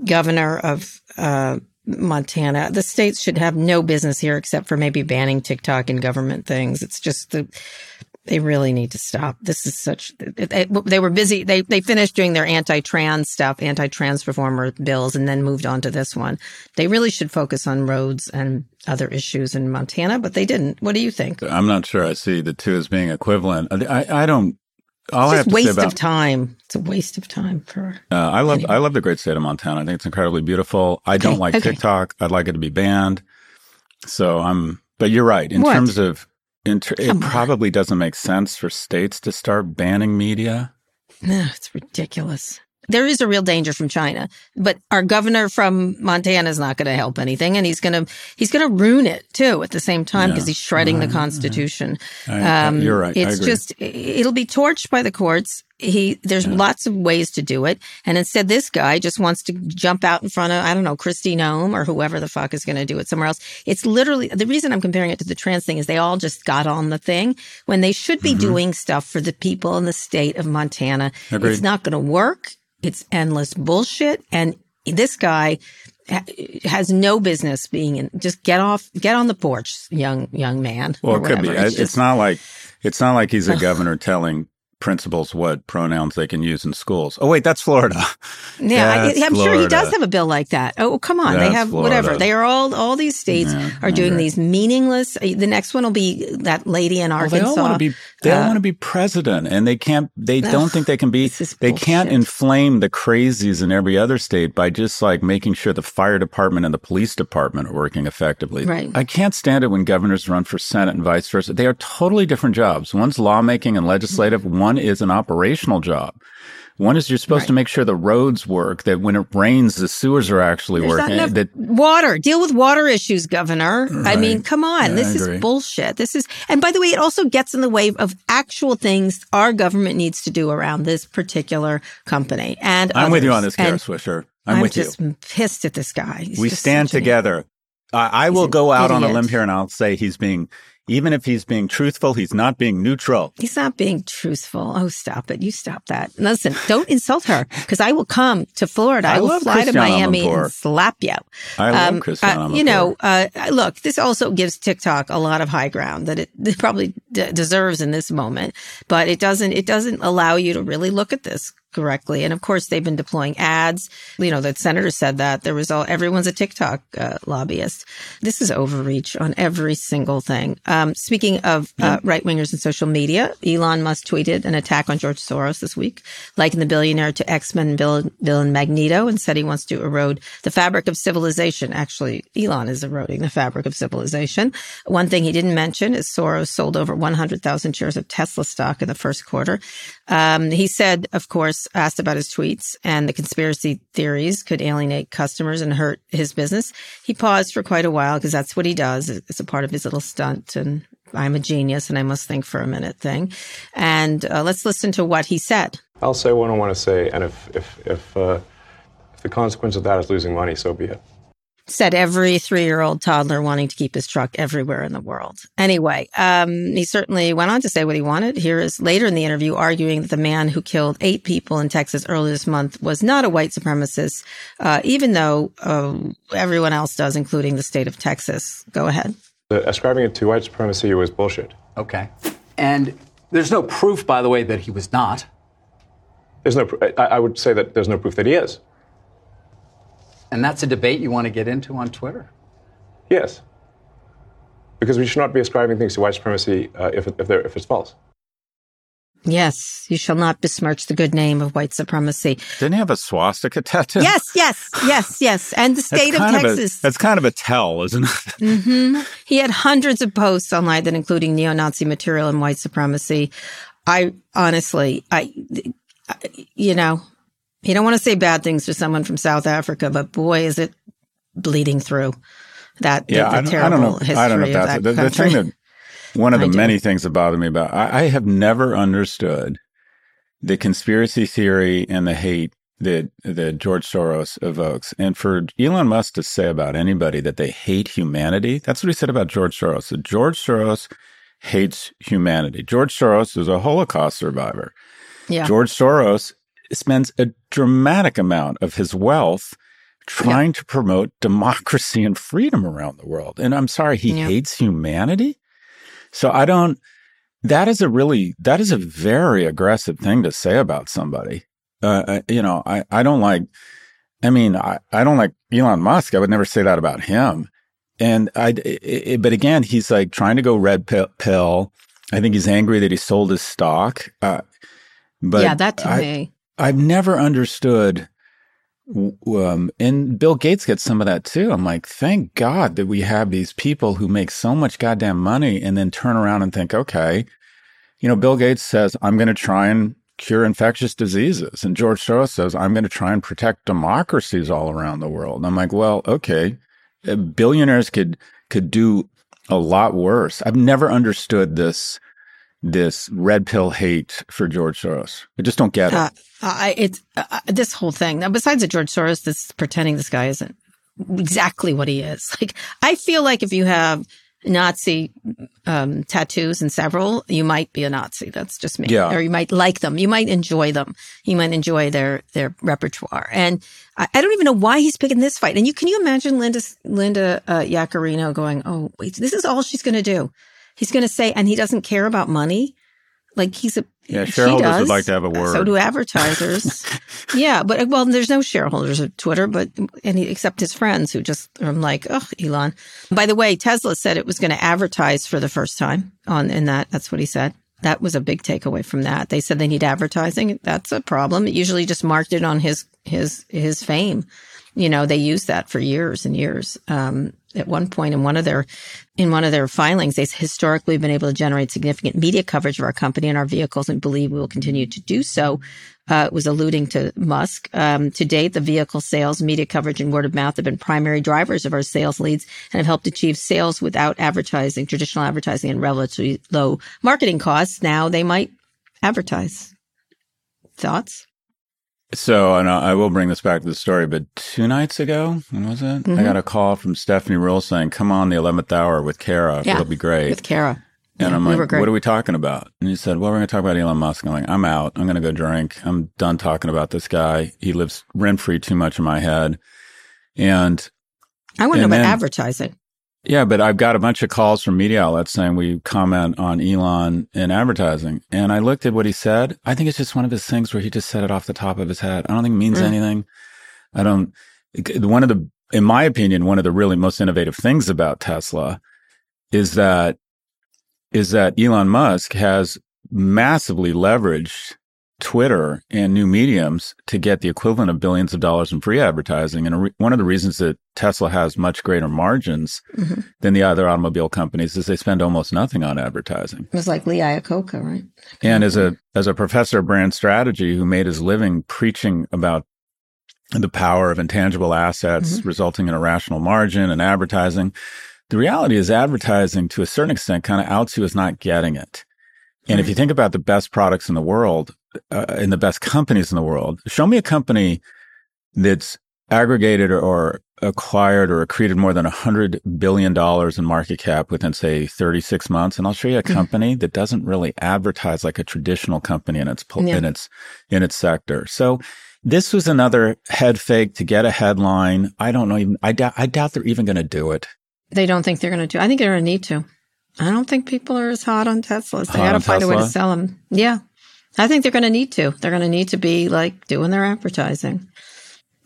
governor of uh, Montana. The states should have no business here except for maybe banning TikTok and government things. It's just the they really need to stop. This is such. They, they were busy. They they finished doing their anti-trans stuff, anti-trans reformer bills, and then moved on to this one. They really should focus on roads and other issues in Montana, but they didn't. What do you think? I'm not sure. I see the two as being equivalent. I I don't. All it's I just have to waste say about of time. It's a waste of time for. Uh, I love I love the great state of Montana. I think it's incredibly beautiful. I don't like okay. TikTok. I'd like it to be banned. So I'm. But you're right. In What? terms of, in ter- it probably doesn't make sense for states to start banning media. No, it's ridiculous. There is a real danger from China, but our governor from Montana is not going to help anything, and he's going to he's going to ruin it too at the same time because Yeah. he's shredding the Constitution. Um, I- I- you're right. I It's just it'll be torched by the courts. He there's lots of ways to do it, and instead this guy just wants to jump out in front of I don't know Kristi Noem or whoever the fuck is going to do it somewhere else. It's literally the reason I'm comparing it to the trans thing is they all just got on the thing when they should Mm-hmm. be doing stuff for the people in the state of Montana. Agreed. It's not going to work. It's endless bullshit. And this guy has no business being in. Just get off, get on the porch, young young man. Well, it could be. whatever. It's, just- not like it's not like he's a governor telling principals what pronouns they can use in schools. Oh wait, that's Florida. (laughs) Yeah, I, That's I'm sure he does have a bill like that. Oh, come on. they That's have whatever. They are all, all these states Yeah, are doing okay. these meaningless. uh, The next one will be that lady in Well, Arkansas. they all want to be. They all uh, want to be president, and they can't. They don't think they can be. They can't inflame the crazies in every other state by just like making sure the fire department and the police department are working effectively. Right. I can't stand it when governors run for senate and vice versa. They are totally different jobs. One's lawmaking and legislative. One is an operational job. One is you're supposed to make sure the roads work. That when it rains, the sewers are actually There's working. enough that water. Deal with water issues, Governor. I mean, come on. Yeah, this is bullshit. This is, and by the way, it also gets in the way of actual things our government needs to do around this particular company. And I'm with you on this, Kara Swisher. I'm, with just you. pissed at this guy. He's we stand together. I, I will go out on a limb here and I'll say he's being, even if he's being truthful, he's not being neutral. He's not being truthful. Oh, stop it. You stop that. Listen, don't insult her because I will come to Florida. I, I will fly to Miami Amanpour. and slap you. I love Um, Christiane uh, You know, uh, look, this also gives TikTok a lot of high ground that it, it (laughs) probably d- deserves in this moment, but it doesn't, it doesn't allow you to really look at this correctly. And of course, they've been deploying ads. You know, the senator said that there was all, everyone's a TikTok uh, lobbyist. This is overreach on every single thing. Um, speaking of uh, right wingers and social media, Elon Musk tweeted an attack on George Soros this week, likened the billionaire to X-Men villain, villain Magneto and said he wants to erode the fabric of civilization. Actually, Elon is eroding the fabric of civilization. One thing he didn't mention is Soros sold over 100,000 shares of Tesla stock in the first quarter. Um, he said, of course, asked about his tweets and the conspiracy theories could alienate customers and hurt his business. He paused for quite a while because that's what he does. It's a part of his little stunt and I'm a genius and I must think for a minute thing. And uh, let's listen to what he said. I'll say what I want to say, and if if if, uh, if the consequence of that is losing money, so be it. Said every three year old toddler wanting to keep his truck everywhere in the world. Anyway, um, he certainly went on to say what he wanted. Here is later in the interview arguing that the man who killed eight people in Texas earlier this month was not a white supremacist, uh, even though uh, everyone else does, including the state of Texas. Go ahead. ascribing it to white supremacy was bullshit. Okay. And there's no proof, by the way, that he was not. There's no. pr- I, I would say that there's no proof that he is. And that's a debate you want to get into on Twitter. Yes. Because we should not be ascribing things to white supremacy uh, if, if, if it's false. Yes, you shall not besmirch the good name of white supremacy. Didn't he have a swastika tattoo? Yes, yes, yes, yes. And the state of kind Texas. a, that's kind of a tell, isn't it? hmm He had hundreds of posts online that including neo-Nazi material and white supremacy. I honestly, I, you know, you don't want to say bad things to someone from South Africa, but boy, is it bleeding through that yeah, the don't, I terrible don't know. history I don't know if of that's that the, the thing that one of the many things that bother me about. I, I have never understood the conspiracy theory and the hate that that George Soros evokes, and for Elon Musk to say about anybody that they hate humanity. That's what he said about George Soros. That George Soros hates humanity. George Soros is a Holocaust survivor. yeah. George Soros spends a dramatic amount of his wealth trying to promote democracy and freedom around the world. And I'm sorry, he Yeah. hates humanity. So I don't, that is a really, that is a very aggressive thing to say about somebody. Uh, you know, I, I don't like, I mean, I, I don't like Elon Musk. I would never say that about him. And I, but again, he's like trying to go red pill. pill. I think he's angry that he sold his stock. Uh, but yeah, that to I- me. I've never understood. Um, and Bill Gates gets some of that too. I'm like, thank God that we have these people who make so much goddamn money and then turn around and think, okay, you know, Bill Gates says, I'm going to try and cure infectious diseases. And George Soros says, I'm going to try and protect democracies all around the world. And I'm like, well, okay, uh, billionaires could, could do a lot worse. I've never understood this, this red pill hate for George Soros. I just don't get it. Uh, I, it's uh, this whole thing. Now, besides the George Soros, this pretending this guy isn't exactly what he is. (laughs) Like, I feel like if you have Nazi um, tattoos and several, you might be a Nazi. That's just me. Yeah. Or you might like them. You might enjoy them. You might enjoy their their repertoire. And I, I don't even know why he's picking this fight. And you can you imagine Linda Linda uh, Yaccarino going, "Oh, wait, this is all she's going to do." He's going to say, and he doesn't care about money. Like he's a Yeah, shareholders would like to have a word. So do advertisers. (laughs) yeah, but well, there's no shareholders of Twitter, but and he, except his friends who just are like, oh, Elon. By the way, Tesla said it was going to advertise for the first time on in that. That's what he said. That was a big takeaway from that. They said they need advertising. That's a problem. It usually just marked it on his his his fame. You know, they used that for years and years. Um, at one point in one of their in one of their filings, they historically been able to generate significant media coverage of our company and our vehicles, and believe we will continue to do so. Uh, it was alluding to Musk. Um, to date, the vehicle sales, media coverage, and word of mouth have been primary drivers of our sales leads and have helped achieve sales without advertising, traditional advertising, and relatively low marketing costs. Now they might advertise. Thoughts? So, and I will bring this back to the story, but two nights ago, when was it? Mhm. I got a call from Stephanie Ruhle saying, come on the 11th hour with Kara. Yeah, It'll be great. With Kara. and Yeah, I'm like, great. what are we talking about? And he said, well, we're going to talk about Elon Musk. I'm like, I'm out. I'm going to go drink. I'm done talking about this guy. He lives rent free too much in my head. And I want to know about advertising. Yeah, but I've got a bunch of calls from media outlets saying we comment on Elon in advertising. And I looked at what he said. I think it's just one of his things where he just said it off the top of his head. I don't think it means Mm. anything. I don't, one of the, in my opinion, one of the really most innovative things about Tesla is that, is that Elon Musk has massively leveraged Twitter and new mediums to get the equivalent of billions of dollars in free advertising. And a re- one of the reasons that Tesla has much greater margins Mhm. than the other automobile companies is they spend almost nothing on advertising. It was like Lee Iacocca, right? And as a as a professor of brand strategy who made his living preaching about the power of intangible assets resulting in a rational margin and advertising, the reality is advertising to a certain extent kind of outs you as not getting it. And if you think about the best products in the world uh, and the best companies in the world, show me a company that's aggregated or acquired or accreted more than $100 billion in market cap within, say, 36 months. And I'll show you a Mm. company that doesn't really advertise like a traditional company in its, Yeah. in its, in its sector. So this was another head fake to get a headline. I don't know even, I doubt, I doubt they're even going to do it. They don't think they're going to do. I think they're going to need to. I don't think people are as hot on Teslas. They got to find a way to sell them. Yeah, I think they're going to need to. They're going to need to be like doing their advertising.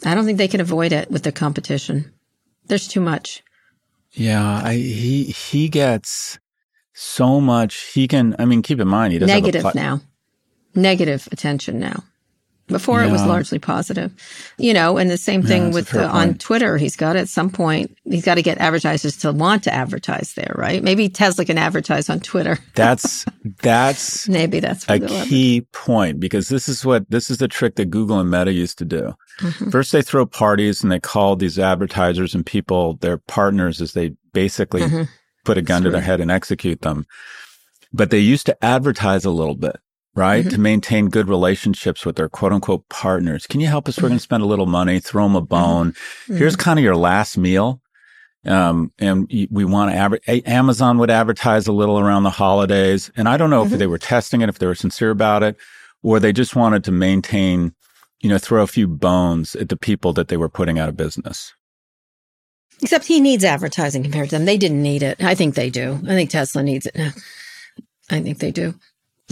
I don't think they can avoid it with the competition. There's too much. Yeah. I, he, he gets so much. He can, I mean, keep in mind, he doesn't Negative now. Negative attention now. Before it was largely positive, you know, and the same thing a with uh, on. Twitter. He's got at some point, he's got to get advertisers to want to advertise there, right? Maybe Tesla can advertise on Twitter. (laughs) That's, that's Maybe that's a key point because this is what this is the trick that Google and Meta used to do. Mhm. First, they throw parties and they call these advertisers and people their partners as they basically Mhm. put a gun to their head and execute them. But they used to advertise a little bit, right? Mhm. To maintain good relationships with their quote unquote partners. Can you help us? We're Mm-hmm. going to spend a little money, throw them a bone. Here's kind of your last meal. Um, and we want to adver- Amazon would advertise a little around the holidays. And I don't know Mhm. if they were testing it, if they were sincere about it, or they just wanted to maintain, you know, throw a few bones at the people that they were putting out of business. Except he needs advertising compared to them. They didn't need it. I think they do. I think Tesla needs it now. I think they do.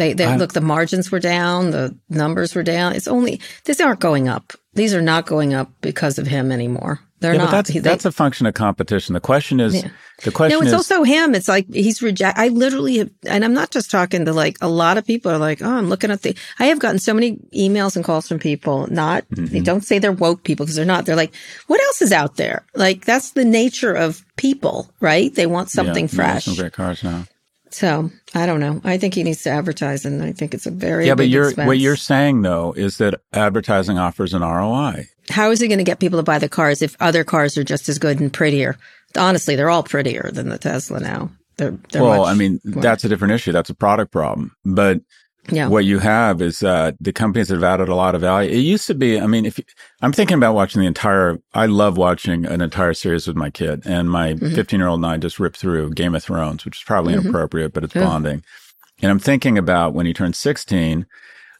They, they look, the margins were down, the numbers were down. It's only, these aren't going up. These are not going up because of him anymore. They're yeah, not. but that's, They- that's a function of competition. The question is, Yeah. the question no, it's is, also him. It's like he's reject. I literally have, and I'm not just talking to like a lot of people are like, oh, I'm looking at the. I have gotten so many emails and calls from people. Not Mm-hmm. they don't say they're woke people because they're not. They're like, what else is out there? Like that's the nature of people, right? They want something yeah, fresh. some great cars now. So I don't know. I think he needs to advertise, and I think it's a very Yeah, but you're, expense. what you're saying though is that advertising offers an ROI. How is he going to get people to buy the cars if other cars are just as good and prettier? Honestly, they're all prettier than the Tesla now. They're, they're well, I mean, more- that's a different issue. That's a product problem. But Yeah. what you have is uh, the companies that have added a lot of value. It used to be, I mean, if you, I'm thinking about watching the entire, I love watching an entire series with my kid, and my Mm-hmm. 15 year old and I just ripped through Game of Thrones, which is probably Mhm. inappropriate, but it's Ugh. bonding. And I'm thinking about when he turns 16,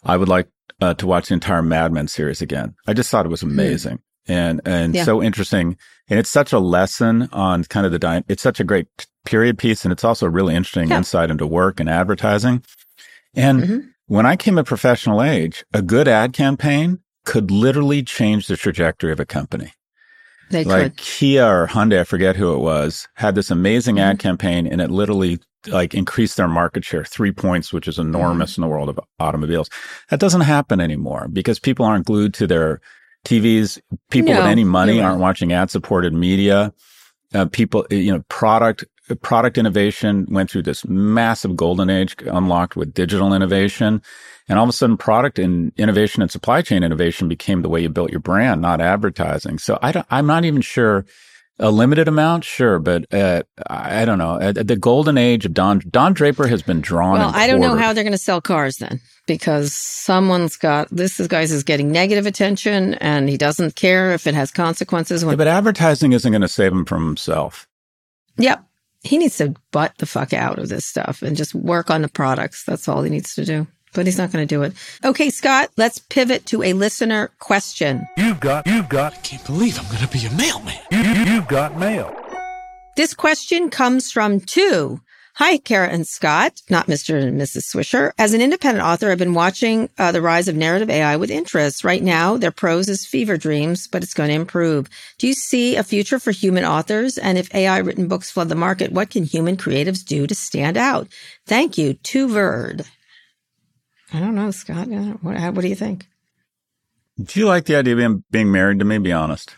I would like uh, to watch the entire Mad Men series again. I just thought it was amazing. And, and Hmm. Yeah. so interesting. And it's such a lesson on kind of the, dy- it's such a great period piece. And it's also really interesting Yeah. insight into work and advertising. And Mhm. when I came of professional age, a good ad campaign could literally change the trajectory of a company. They like could. Kia or Hyundai, I forget who it was, had this amazing Mm-hmm. ad campaign and it literally like increased their market share three points, which is enormous Mm-hmm. in the world of automobiles. That doesn't happen anymore because people aren't glued to their TVs. People with any money aren't watching ad supported media. Uh, people, you know, product, product innovation went through this massive golden age unlocked with digital innovation. And all of a sudden product and innovation and supply chain innovation became the way you built your brand, not advertising. So I don't, I'm not even sure a limited amount, sure, but uh, I don't know. At, the golden age of Don Don Draper has been drawn. Well, I don't know how they're going to sell cars then, because someone's got this is guys is getting negative attention, and he doesn't care if it has consequences. Yeah, but advertising isn't going to save him from himself. yep, he needs to butt the fuck out of this stuff and just work on the products. That's all he needs to do. But he's not going to do it. Okay, Scott, let's pivot to a listener question. You've got, you've got. I can't believe I'm going to be a mailman. You, you, you've got mail. This question comes from two. Hi, Kara and Scott, not Mr. and Mrs. Swisher. As an independent author, I've been watching uh, the rise of narrative AI with interest. Right now, their prose is fever dreams, but it's going to improve. Do you see a future for human authors? And if AI written books flood the market, what can human creatives do to stand out? Thank you, to Verd. I don't know, Scott. What, what do you think? Do you like the idea of being, being married to me? Be honest.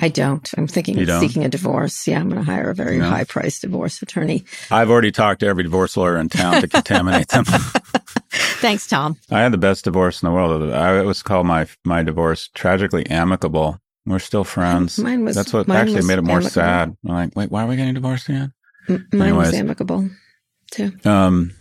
I don't. I'm thinking You of don't? seeking a divorce. Yeah, I'm going to hire a very No. high priced divorce attorney. I've already talked to every divorce lawyer in town to contaminate them. (laughs) (laughs) Thanks, Tom. I had the best divorce in the world. I was called my my divorce tragically amicable. We're still friends. (laughs) Mine was- That's what actually made it more amicable. sad. I'm like, wait, why are we getting divorced again? M- mine was amicable too. Um,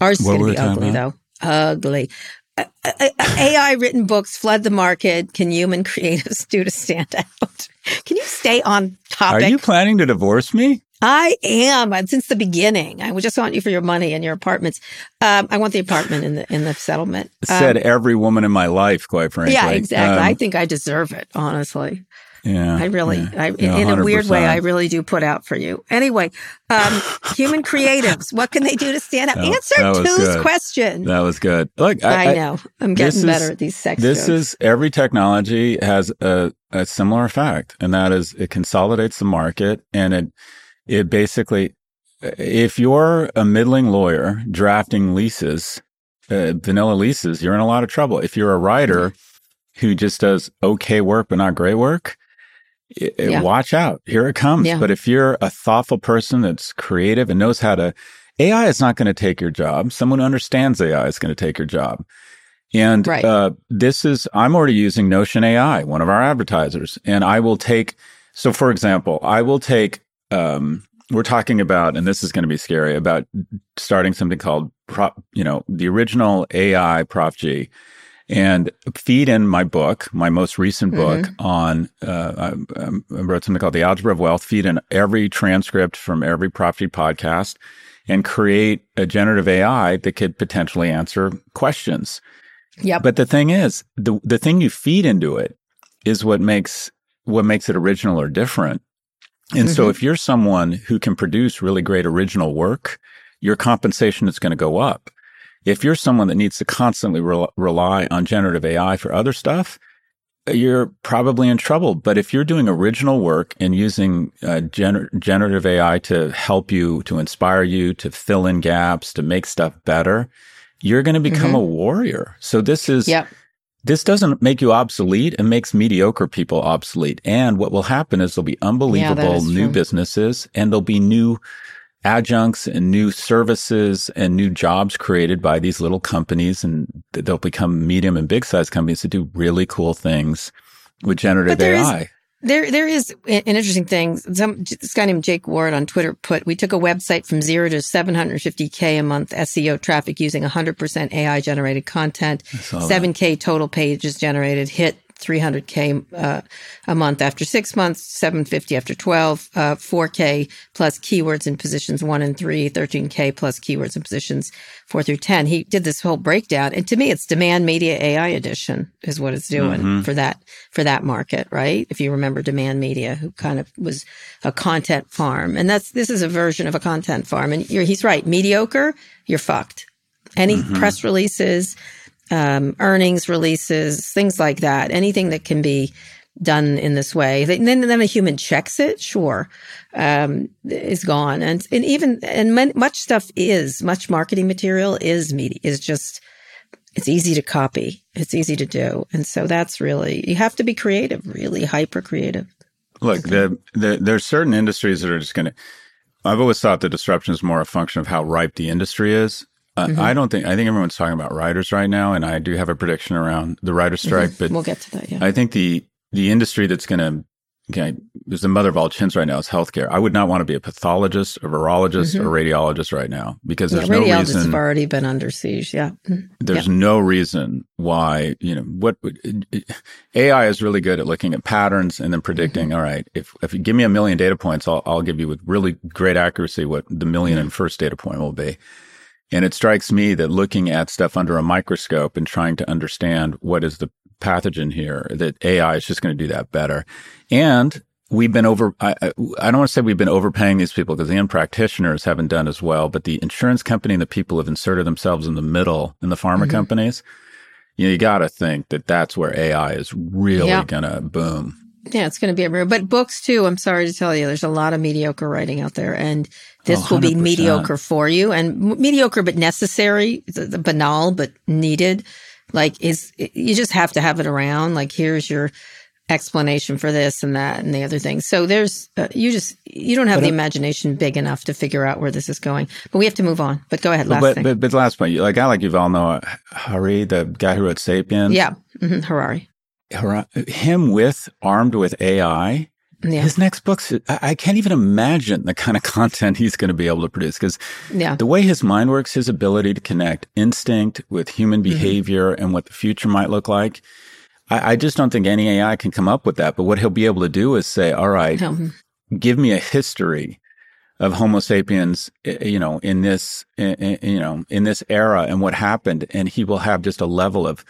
Ours is going to be ugly, about? though. Ugly. AI written books flood the market. Can human (laughs) creatives do to stand out? Can you stay on topic? Are you planning to divorce me? I am since the beginning. I just want you for your money and your apartments. Um, I want the apartment in the in the settlement. Um, Said every woman in my life, quite frankly. Yeah, exactly. Um, I think I deserve it, honestly. Yeah, I really, yeah. I, Yeah, in a weird way, I really do put out for you. Anyway, um, (laughs) human creatives, what can they do to stand out? That- Answer Two's good. question. That was good. Look, I, I know. I'm getting is- better at these sex This jokes. is every technology has a, a similar effect, and that is it consolidates the market, and it it basically, if you're a middling lawyer drafting leases, uh, vanilla leases, you're in a lot of trouble. If you're a writer who just does okay work but not great work, Yeah. watch out. Here it comes. Yeah. But if you're a thoughtful person that's creative and knows how to, AI is not going to take your job. Someone who understands AI is going to take your job. And Right. uh, this is, I'm already using Notion AI, one of our advertisers, and I will take, so for example, I will take, um, we're talking about, and this is going to be scary, about starting something called, Prop, you know, the original AI Prof G and feed in my book, my most recent book on, uh, I, I wrote something called The Algebra of Wealth, feed in every transcript from every Prof G podcast and create a generative AI that could potentially answer questions. Yep. But the thing is, the the thing you feed into it is what makes what makes it original or different. And so Mhm. if you're someone who can produce really great original work, your compensation is going to go up. If you're someone that needs to constantly rel- rely on generative AI for other stuff, you're probably in trouble. But if you're doing original work and using uh, gener- generative AI to help you, to inspire you, to fill in gaps, to make stuff better, you're going to become Mhm. a warrior. So this is Yep. this doesn't make you obsolete. It makes mediocre people obsolete. And what will happen is there'll be unbelievable is new true. businesses and there'll be new adjuncts and new services and new jobs created by these little companies. And they'll become medium and big size companies that do really cool things with generative there is- AI. There, there is an interesting thing. Some this guy named Jake Ward on Twitter put: We took a website from zero to 750k a month SEO traffic using 100% AI generated content. 7k total pages generated. Hit 300k uh, a month after six months. 750 after 12. Uh, 4k plus keywords in positions one and three. 13k plus keywords in positions four through 10. He did this whole breakdown, and to me, it's demand media AI edition is what it's doing Mhm. for that for that market, right? If you remember Demand Media, who kind of was a content farm, and that's this is a version of a content farm. And you're, he's right, mediocre, you're fucked. Any Mhm. press releases, um, earnings releases, things like that, anything that can be done in this way, then then a human checks it, sure, um, is gone. And and even and mon- much stuff is much marketing material is media is just it's easy to copy. It's easy to do. And so that's really, you have to be creative, really hyper creative. Look, the, the, there's certain industries that are just going to. I've always thought the disruption is more a function of how ripe the industry is. Uh, Mhm. I don't think. I think everyone's talking about writers right now, and I do have a prediction around the writer strike. Mhm. But we'll get to that. Yeah. I think the the industry that's going to okay, is the mother of all chins right now is healthcare. I would not want to be a pathologist, a virologist, Mhm. or radiologist right now because Yeah, there's no radiologists reason. have already been under siege. Yeah. Mhm. There's Yep. no reason why, you know, what AI is really good at looking at patterns and then predicting, Mm-hmm. all right, if, if you give me a million data points, I'll, I'll give you with really great accuracy what the million and first data point will be. And it strikes me that looking at stuff under a microscope and trying to understand what is the pathogen here, that AI is just going to do that better. And we've been over, I, I, don't want to say we've been overpaying these people because the end practitioners haven't done as well, but the insurance company and the people have inserted themselves in the middle in the pharma Mhm. companies. You know, you got to think that that's where AI is really going to boom. Yeah, it's going to be a everywhere. But books too. I'm sorry to tell you, there's a lot of mediocre writing out there, and this Oh, will be mediocre for you, and mediocre but necessary, the, the banal but needed. Like is you just have to have it around. Like here's your explanation for this and that and the other thing. So there's uh, you just you don't have But the I- imagination big enough to figure out where this is going. But we have to move on. But go ahead, last but, thing. but, but the last point, like I like you Yuval Noah Harari, the guy who wrote *Sapiens*. yeah, hmm Harari. Hara- him with armed with AI Yeah. His next books, I, I can't even imagine the kind of content he's going to be able to produce because Yeah. the way his mind works, his ability to connect instinct with human Mm-hmm. behavior and what the future might look like. I, I just don't think any AI can come up with that. But what he'll be able to do is say, all right, Um, give me a history of Homo sapiens, eh, you know, in this, eh, eh, you know, in this era and what happened. And he will have just a level of,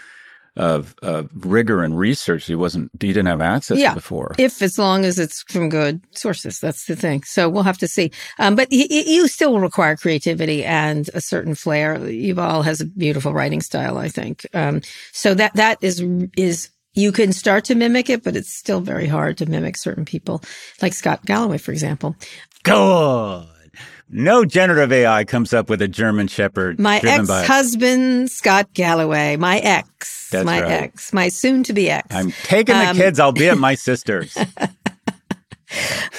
of, of rigor and research he wasn't, he didn't have access yeah. to before. If as long as it's from good sources, that's the thing. So we'll have to see. Um, but y- y- you still require creativity and a certain flair. Yuval has a beautiful writing style, I think. Um, so that that is is you can start to mimic it, but it's still very hard to mimic certain people, like Scott Galloway, for example. Good. No generative AI comes up with a German Shepherd. My ex-husband, Scott Galloway, my ex, That's my right. ex, my soon-to-be ex. I'm taking the Um, kids, albeit my (laughs) sisters.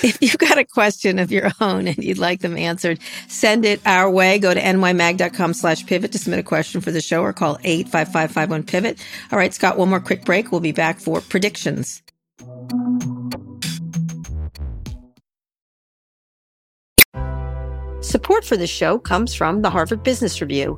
If you've got a question of your own and you'd like them answered, send it our way. Go to nymag.com slash pivot to submit a question for the show or call 85551-PIVOT. All right, Scott, one more quick break. We'll be back for predictions. Support for the show comes from the Harvard Business Review.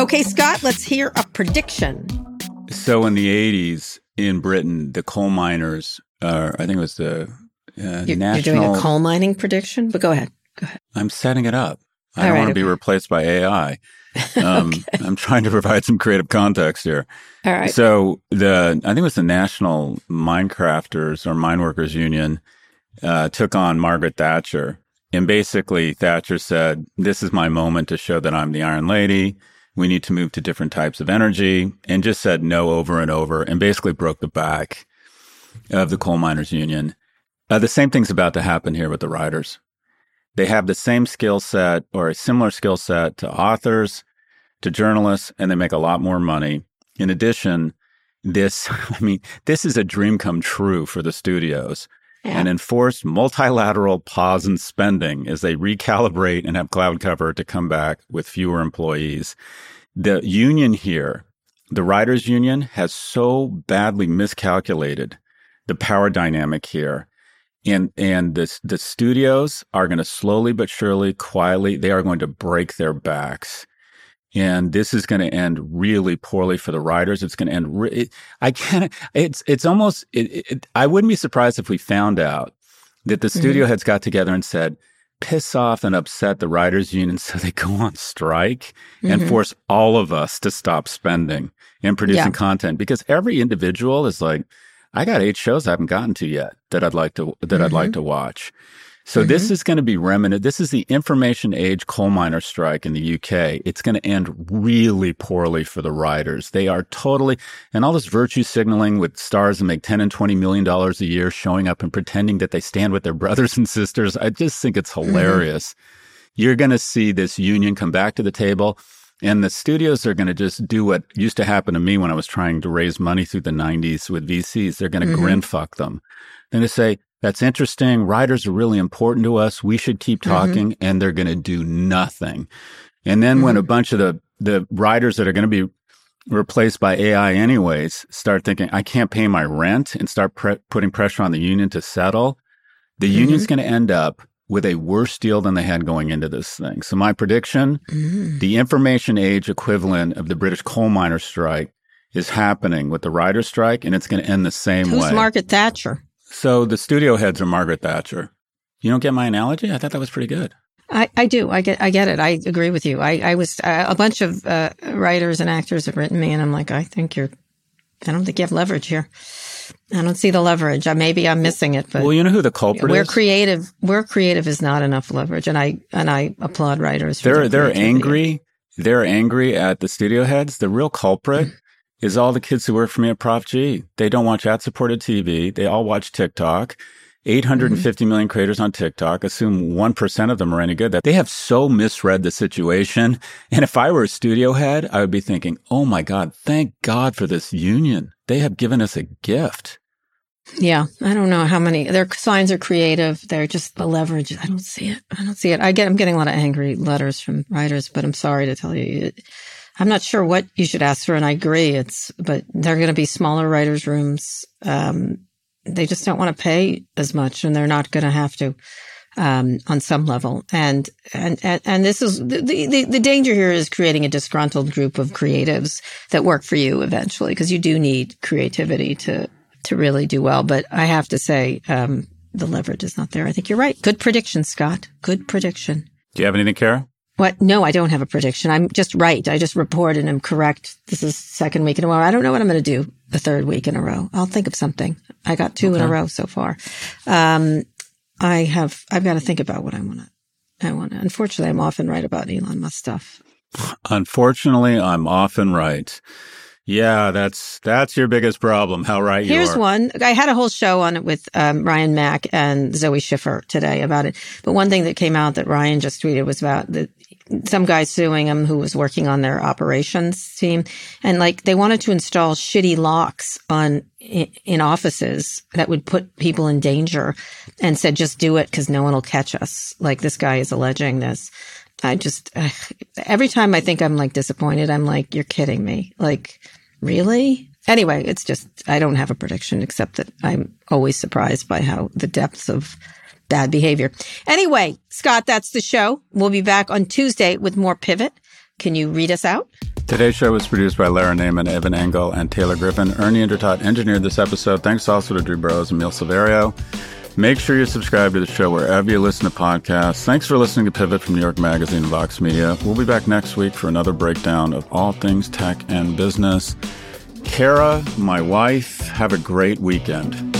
Okay, Scott, let's hear a prediction. So in the 80s in Britain, the coal miners, uh, I think it was the uh, You're, national. you're doing a coal mining prediction, but go ahead. I'm setting it up. I All don't right, want to be replaced by AI. (laughs) Um, I'm trying to provide some creative context here. All right. So the I think it was the National Minecrafters or Mine Workers Union uh, took on Margaret Thatcher, and basically Thatcher said, "This is my moment to show that I'm the Iron Lady. We need to move to different types of energy," and just said no over and over, and basically broke the back of the coal miners union. Uh, the same thing's about to happen here with the writers. They have the same skill set or a similar skill set to authors, to journalists, and they make a lot more money. In addition, this, (laughs) I mean, this is a dream come true for the studios. An enforce multilateral pause in spending as they recalibrate and have cloud cover to come back with fewer employees. The union here, the writers union has so badly miscalculated the power dynamic here. And and the the studios are going to slowly but surely quietly they are going to break their backs and this is going to end really poorly for the writers it's going to end re- i can't it's it's almost it, it, i wouldn't be surprised if we found out that the studio Mhm. heads got together and said piss off and upset the writers union (laughs) so they go on strike and Mhm. force all of us to stop spending and producing Yeah. content because every individual is like I got eight shows I haven't gotten to yet that I'd like to that I'd like Mhm. to watch. So this Mhm. is going to be remnant. This is the information age coal miner strike in the UK. It's going to end really poorly for the writers. They are totally and all this virtue signaling with stars that make ten and twenty million dollars a year showing up and pretending that they stand with their (laughs) brothers and sisters. I just think it's hilarious. You're going to see this union come back to the table. And the studios are going to just do what used to happen to me when I was trying to raise money through the 90s with VCs. They're going to Mhm. grin fuck them. They're going to say, that's interesting. Writers are really important to us. We should keep Mhm. talking. And they're going to do nothing. And then when a mm-hmm. bunch of the, the writers that are going to be replaced by AI anyways start thinking, I can't pay my rent and start pre- putting pressure on the union to settle, the union's mm-hmm. going to end up with a worse deal than they had going into this thing. So my prediction, mm. the information age equivalent of the British coal miner strike is happening with the writer strike and it's going to end the same Who's way. Who's Margaret Thatcher? So the studio heads are Margaret Thatcher. You don't get my analogy? I thought that was pretty good. I, I do. I get. I get it. I agree with you. I, I was uh, a bunch of uh, writers and actors have written me, and I'm like, I think you're. I don't think you have leverage here. I don't see the leverage. I, maybe I'm missing it, but well, you know who the culprit is? we're is? creative. We're creative is not enough leverage, and I and I applaud writers. For they're they're creativity. angry. They're angry at the studio heads. The real culprit (laughs) is all the kids who work for me at Prof G. They don't watch ad supported TV. They all watch TikTok. Mm-hmm. 850 million creators on TikTok. Assume 1% of them are any good. That they have so misread the situation. And if I were a studio head, I would be thinking, Oh my God, thank God for this union. They have given us a gift. Yeah, I don't know how many their signs are creative. They're just the leverage. I don't see it. I don't see it. I get. I'm getting a lot of angry letters from writers, but I'm sorry to tell you, it, I'm not sure what you should ask for. And I agree. It's but they're going to be smaller writers' rooms. Um, they just don't want to pay as much, and they're not going to have to um, on some level. And and and, and this is the, the the danger here is creating a disgruntled group of creatives that work for you eventually, because you do need creativity to to really do well. But I have to say, um, the leverage is not there. I think you're right. Good prediction, Scott. Good prediction. Do you have anything, Kara? What? No, I don't have a prediction. I'm just right. I just report and I'm correct. This is second week in a row. I don't know what I'm going to do the third week in a row. I'll think of something. I got two in a row so far. Um, I have, I've got to think about what I want to, I want to, unfortunately, I'm often right about Elon Musk stuff. Unfortunately, I'm often right. Yeah, that's that's your biggest problem. How right you Here's are. one. I had a whole show on it with um, Ryan Mac and Zoe Schiffer today about it. But one thing that came out that Ryan just tweeted was about the, some guy suing him who was working on their operations team, and like they wanted to install shitty locks on in, offices that would put people in danger, and said just do it because no one will catch us. Like this guy is alleging this. I just uh, every time I think I'm like disappointed, I'm like, you're kidding me. Like, really? Anyway, it's just I don't have a prediction except that I'm always surprised by how the depths of bad behavior. Anyway, Scott, that's the show. We'll be back on Tuesday with more pivot. Can you read us out? Today's show was produced by Lara Naaman, Evan Engel, and Taylor Griffin. Ernie Indradat engineered this episode. Thanks also to Drew Burrows and Emil Silverio. Make sure you subscribe to the show wherever you listen to podcasts. Thanks for listening to Pivot from New York Magazine and Vox Media. We'll be back next week for another breakdown of all things tech and business. Kara, my wife, have a great weekend.